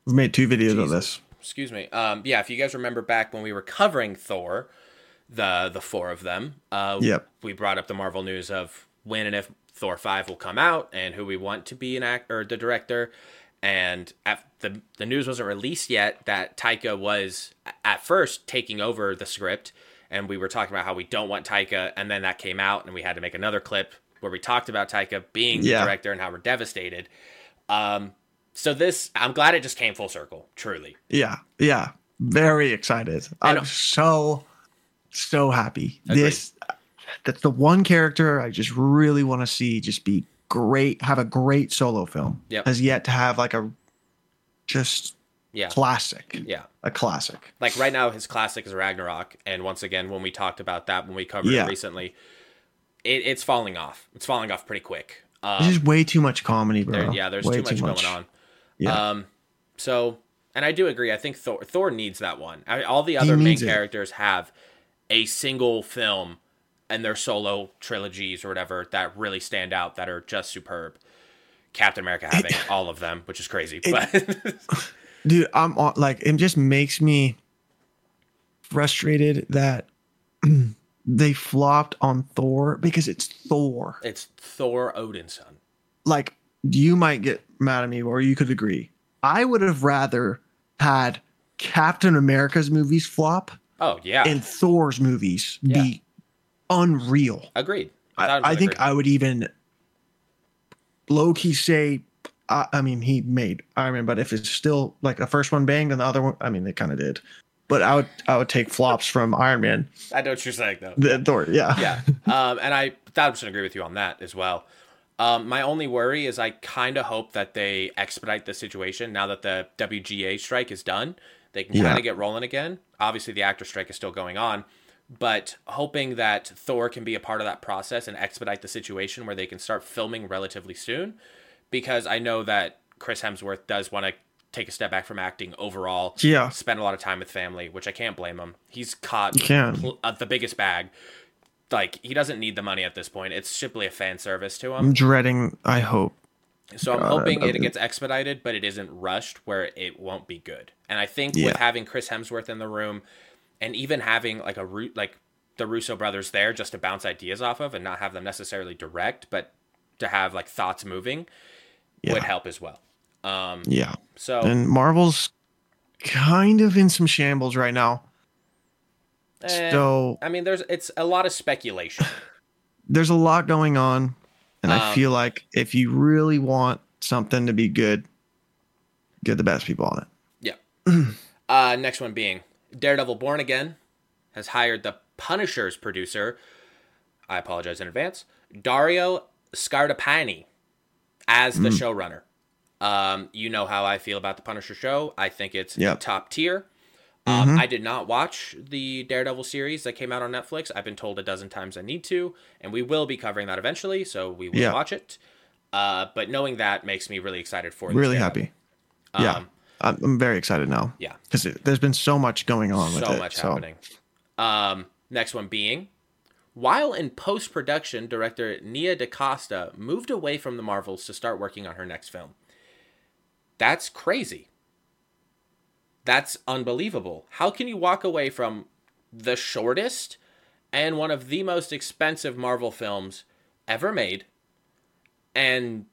we've made two videos of Jesus. this. excuse me. Um, yeah, if you guys remember back when we were covering Thor, the the four of them, uh, Yep. we brought up the Marvel news of when and if Thor five will come out and who we want to be an act or the director. And at the the news wasn't released yet that Taika was at first taking over the script, and we were talking about how we don't want Taika, and then that came out, and we had to make another clip where we talked about Taika being the director and how we're devastated. Um, so this, I'm glad it just came full circle. Truly, Yeah, yeah, very excited. I know. I'm so so happy. Agreed. This that's the one character I just really want to see just be great, have a great solo film. Yep. Has yet to have like a just yeah, classic, yeah. a classic. Like right now, his classic is Ragnarok, and once again, when we talked about that when we covered Yeah. it recently, it, it's falling off. It's falling off pretty quick. Um, There's just way too much comedy, bro. there- yeah, there's Way too much, going on. Yeah. Um, so, and I do agree. I think Thor, Thor needs that one. I, all the other main it. characters have a single film and their solo trilogies or whatever that really stand out that are just superb. Captain America having all of them, which is crazy. but *laughs* Dude, I'm on like it just makes me frustrated that *clears throat* they flopped on Thor because it's Thor. it's Thor Odin's son. Like you might get mad at me or you could agree. I would have rather had Captain America's movies flop Oh yeah, and Thor's movies Yeah. be unreal. agreed. I, 1000% I think. I would even low key say. I, I mean, he made Iron Man, but if it's still like the first one banged and the other one, I mean, they kind of did. But I would I would take flops from Iron Man. I know what you're saying though. The Thor, yeah, yeah. *laughs* Um, and I thousand percent agree with you on that as well. Um, my only worry is I kind of hope that they expedite the situation now that the WGA strike is done. They can kind of get rolling again. Obviously, the actor strike is still going on, but hoping that Thor can be a part of that process and expedite the situation where they can start filming relatively soon. Because I know that Chris Hemsworth does want to take a step back from acting overall. Yeah. Spend a lot of time with family, which I can't blame him. He's caught pl- uh, the biggest bag. Like he doesn't need the money at this point. It's simply a fan service to him. I'm dreading. I hope. So I'm God, hoping it gets expedited, but it isn't rushed where it won't be good. And I think Yeah. with having Chris Hemsworth in the room, and even having like a root like the Russo brothers there just to bounce ideas off of, and not have them necessarily direct, but to have like thoughts moving, would help as well. Um, Yeah, so and Marvel's kind of in some shambles right now. Eh, So I mean, there's it's a lot of speculation. *sighs* there's a lot going on, and I Um, feel like if you really want something to be good, get the best people on it. Yeah. *clears throat* uh, next one being Daredevil Born Again has hired the Punisher's producer. I apologize in advance. Dario Scardapane as the showrunner. Um, you know how I feel about the Punisher show. I think it's Yep. top tier. Um, I did not watch the Daredevil series that came out on Netflix. I've been told a dozen times I need to, and we will be covering that eventually, so we will Yeah. watch it. Uh, but knowing that makes me really excited for this Really happy. yeah, Um, I'm, I'm very excited now. Yeah. because there's been so much going on with so it. much so happening. Um, next one being, while in post production, director Nia DaCosta moved away from the Marvels to start working on her next film. That's crazy. That's unbelievable. How can you walk away from the shortest and one of the most expensive Marvel films ever made and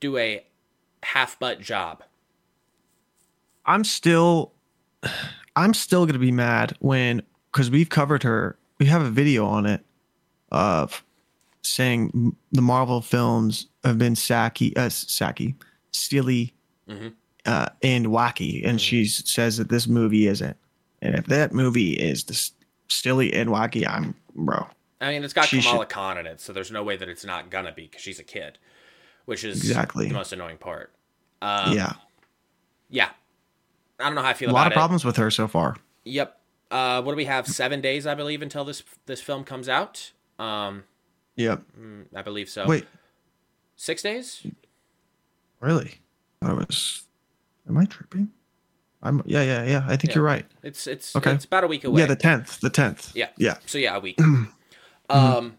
do a half butt job? I'm still, I'm still gonna be mad when because we've covered her. We have a video on it of saying the Marvel films have been sacky, uh, sacky, silly, Mhm. Uh, and wacky, and she says that this movie isn't. And if that movie is this silly and wacky, I'm bro. I mean, it's got She Kamala should- Khan in it, so there's no way that it's not gonna be because she's a kid, which is Exactly. the most annoying part. Um, yeah, yeah. I don't know how I feel a lot of it. problems with her so far. Yep. Uh, what do we have? Seven days, I believe, until this this film comes out. Um, Yep. mm, I believe so. Wait, six days? really? I was. Am I tripping? I'm. Yeah, yeah, yeah. I think Yeah. you're right. It's it's Okay. it's about a week away. Yeah, the tenth. The tenth. Yeah. Yeah. So yeah, a week. *clears throat* Mm-hmm. um,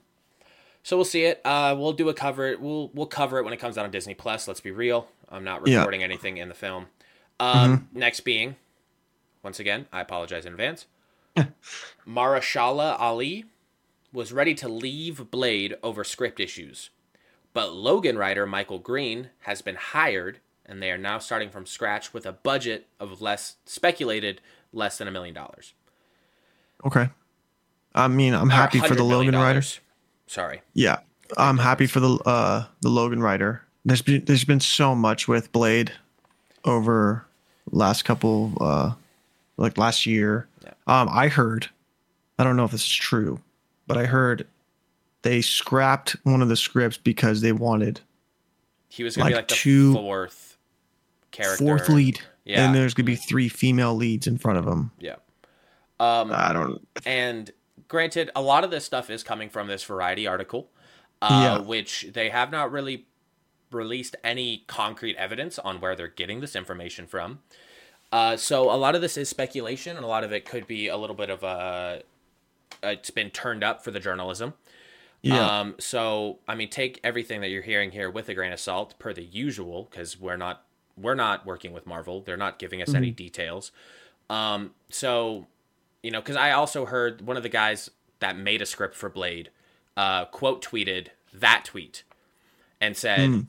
so we'll see it. Uh, we'll do a cover. It. We'll we'll cover it when it comes out on Disney Plus. Let's be real. I'm not Yeah. recording anything in the film. Um, Mm-hmm. next being, once again, I apologize in advance. Mahershala Ali was ready to leave Blade over script issues, but Logan writer Michael Green has been hired, and they are now starting from scratch with a budget of less speculated less than a million dollars. Okay. I mean, I'm Or happy for the Logan dollars. Sorry. Yeah, I'm happy for the uh the Logan Rider. There's been there's been so much with Blade over last couple uh like last year. Yeah. Um, I heard, I don't know if this is true, but I heard they scrapped one of the scripts because they wanted He was gonna be Like like the two- fourth character. fourth lead, Yeah. and there's gonna be three female leads in front of him. Yeah. Um, I don't. and granted, a lot of this stuff is coming from this Variety article, uh, Yeah. which they have not really released any concrete evidence on where they're getting this information from. Uh, so a lot of this is speculation, and a lot of it could be a little bit of a. It's been turned up for the journalism. Yeah, Um, so I mean, take everything that you're hearing here with a grain of salt, per the usual, because we're not we're not working with Marvel. They're not giving us any details. Um, so you know, because I also heard one of the guys that made a script for Blade, uh, quote tweeted that tweet and said,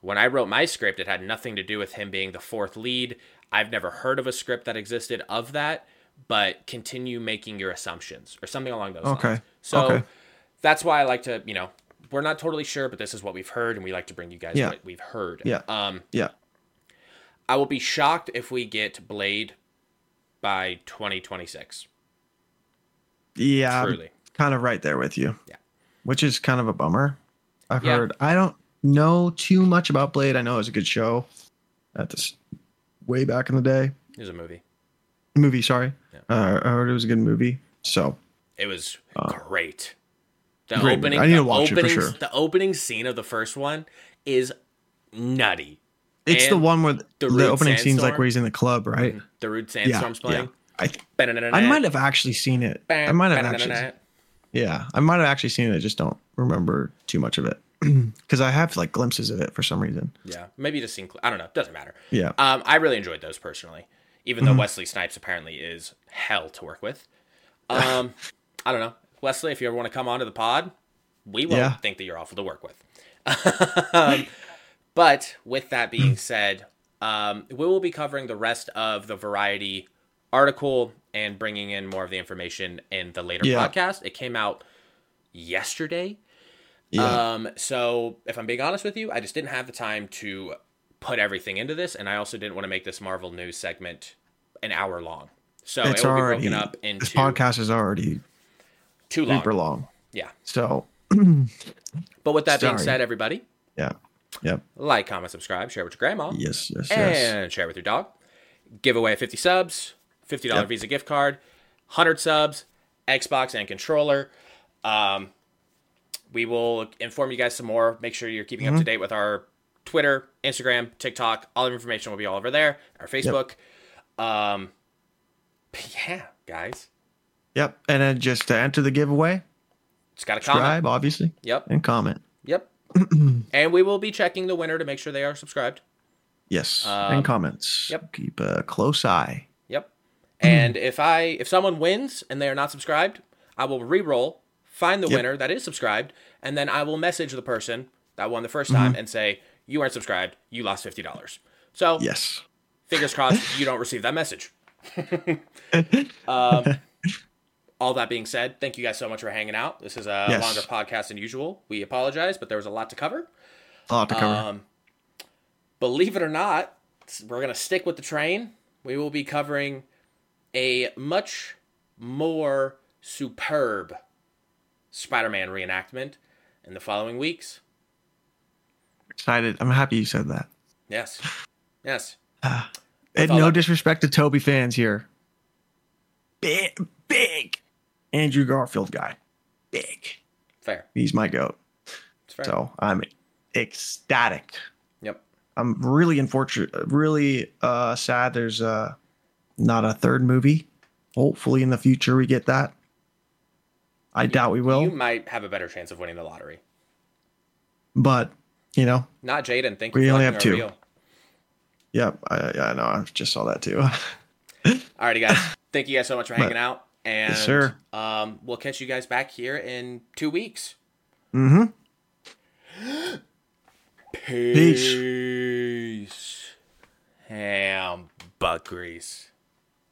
When I wrote my script, it had nothing to do with him being the fourth lead. I've never heard of a script that existed of that, but continue making your assumptions or something along those Okay. lines. So Okay. that's why I like to, you know, we're not totally sure, but this is what we've heard, and we like to bring you guys Yeah. what we've heard. Yeah. Um, Yeah. I will be shocked if we get Blade by 2026. Yeah. Truly. kind of right there with you. Yeah. Which is kind of a bummer. I've Yeah. heard. I don't know too much about Blade. I know it was a good show at this way back in the day. It was a movie. Movie, sorry. Yeah. Uh, I heard it was a good movie. So It was great. The Uh, Great opening, I need to watch it for sure. the opening scene of the first one is nutty. It's the one where the, the opening scene's like where he's in the club, right? The Rude Yeah. Playing. Yeah. I I might have actually seen it. I might have actually. Yeah, I might have actually seen it. I just don't remember too much of it *clears throat* because I have like glimpses of it for some reason. Yeah, maybe just seen. I don't know. Doesn't matter. Yeah. Um, I really enjoyed those personally, even Mm-hmm. though Wesley Snipes apparently is hell to work with. Um, *laughs* I don't know, Wesley. If you ever want to come onto the pod, we won't Yeah. think that you're awful to work with. *laughs* *laughs* um, but with that being said, um, we will be covering the rest of the Variety article and bringing in more of the information in the later Yeah. podcast. It came out yesterday. Yeah. Um, so if I'm being honest with you, I just didn't have the time to put everything into this, and I also didn't want to make this Marvel news segment an hour long. So it's it will already be broken up this podcast is already too long. super long. Yeah. So But with that being said, everybody, yeah, yep, like, comment, subscribe, share with your grandma, yes, yes, yes. and share with your dog. Give away 50 subs, $50 Yep. Visa gift card, 100 subs, Xbox and controller. Um, we will inform you guys some more. Make sure you're keeping up Mm-hmm. to date with our Twitter, Instagram, TikTok. All the information will be all over there. Our Facebook. Um, yeah, guys, Yep, and then just to enter the giveaway, just got to comment. subscribe obviously, Yep, and comment. yep. *clears throat* and we will be checking the winner to make sure they are subscribed. Yes, Um, and comments. yep. Keep a close eye. Yep. And if I if someone wins and they are not subscribed, I will re-roll, find the Yep. winner that is subscribed, and then I will message the person that won the first Mm-hmm. time and say, "You aren't subscribed. You lost fifty dollars." So Yes. fingers crossed *laughs* you don't receive that message. *laughs* *laughs* um, all that being said, thank you guys so much for hanging out. This is a Yes. longer podcast than usual. We apologize, but there was a lot to cover. A lot to cover. Um, believe it or not, we're going to stick with the train. We will be covering a much more superb Spider Man reenactment in the following weeks. Excited. I'm happy you said that. Yes. Yes. *sighs* And no that- disrespect to Tobey fans here. Big, big Andrew Garfield guy. Big. Fair. He's my goat. It's fair. So I'm ecstatic. Yep. I'm really unfortunate, really uh, sad. There's uh, not a third movie. Hopefully, in the future, we get that. I doubt we will, You might have a better chance of winning the lottery. but you know, Not Jaden. Thank We you for only have two. real. yeah, I, I know. I just saw that too. *laughs* Alrighty, guys. Thank you guys so much for hanging out. And sir. um, we'll catch you guys back here in two weeks. mm-hmm. *gasps* Peace. Ham butt grease.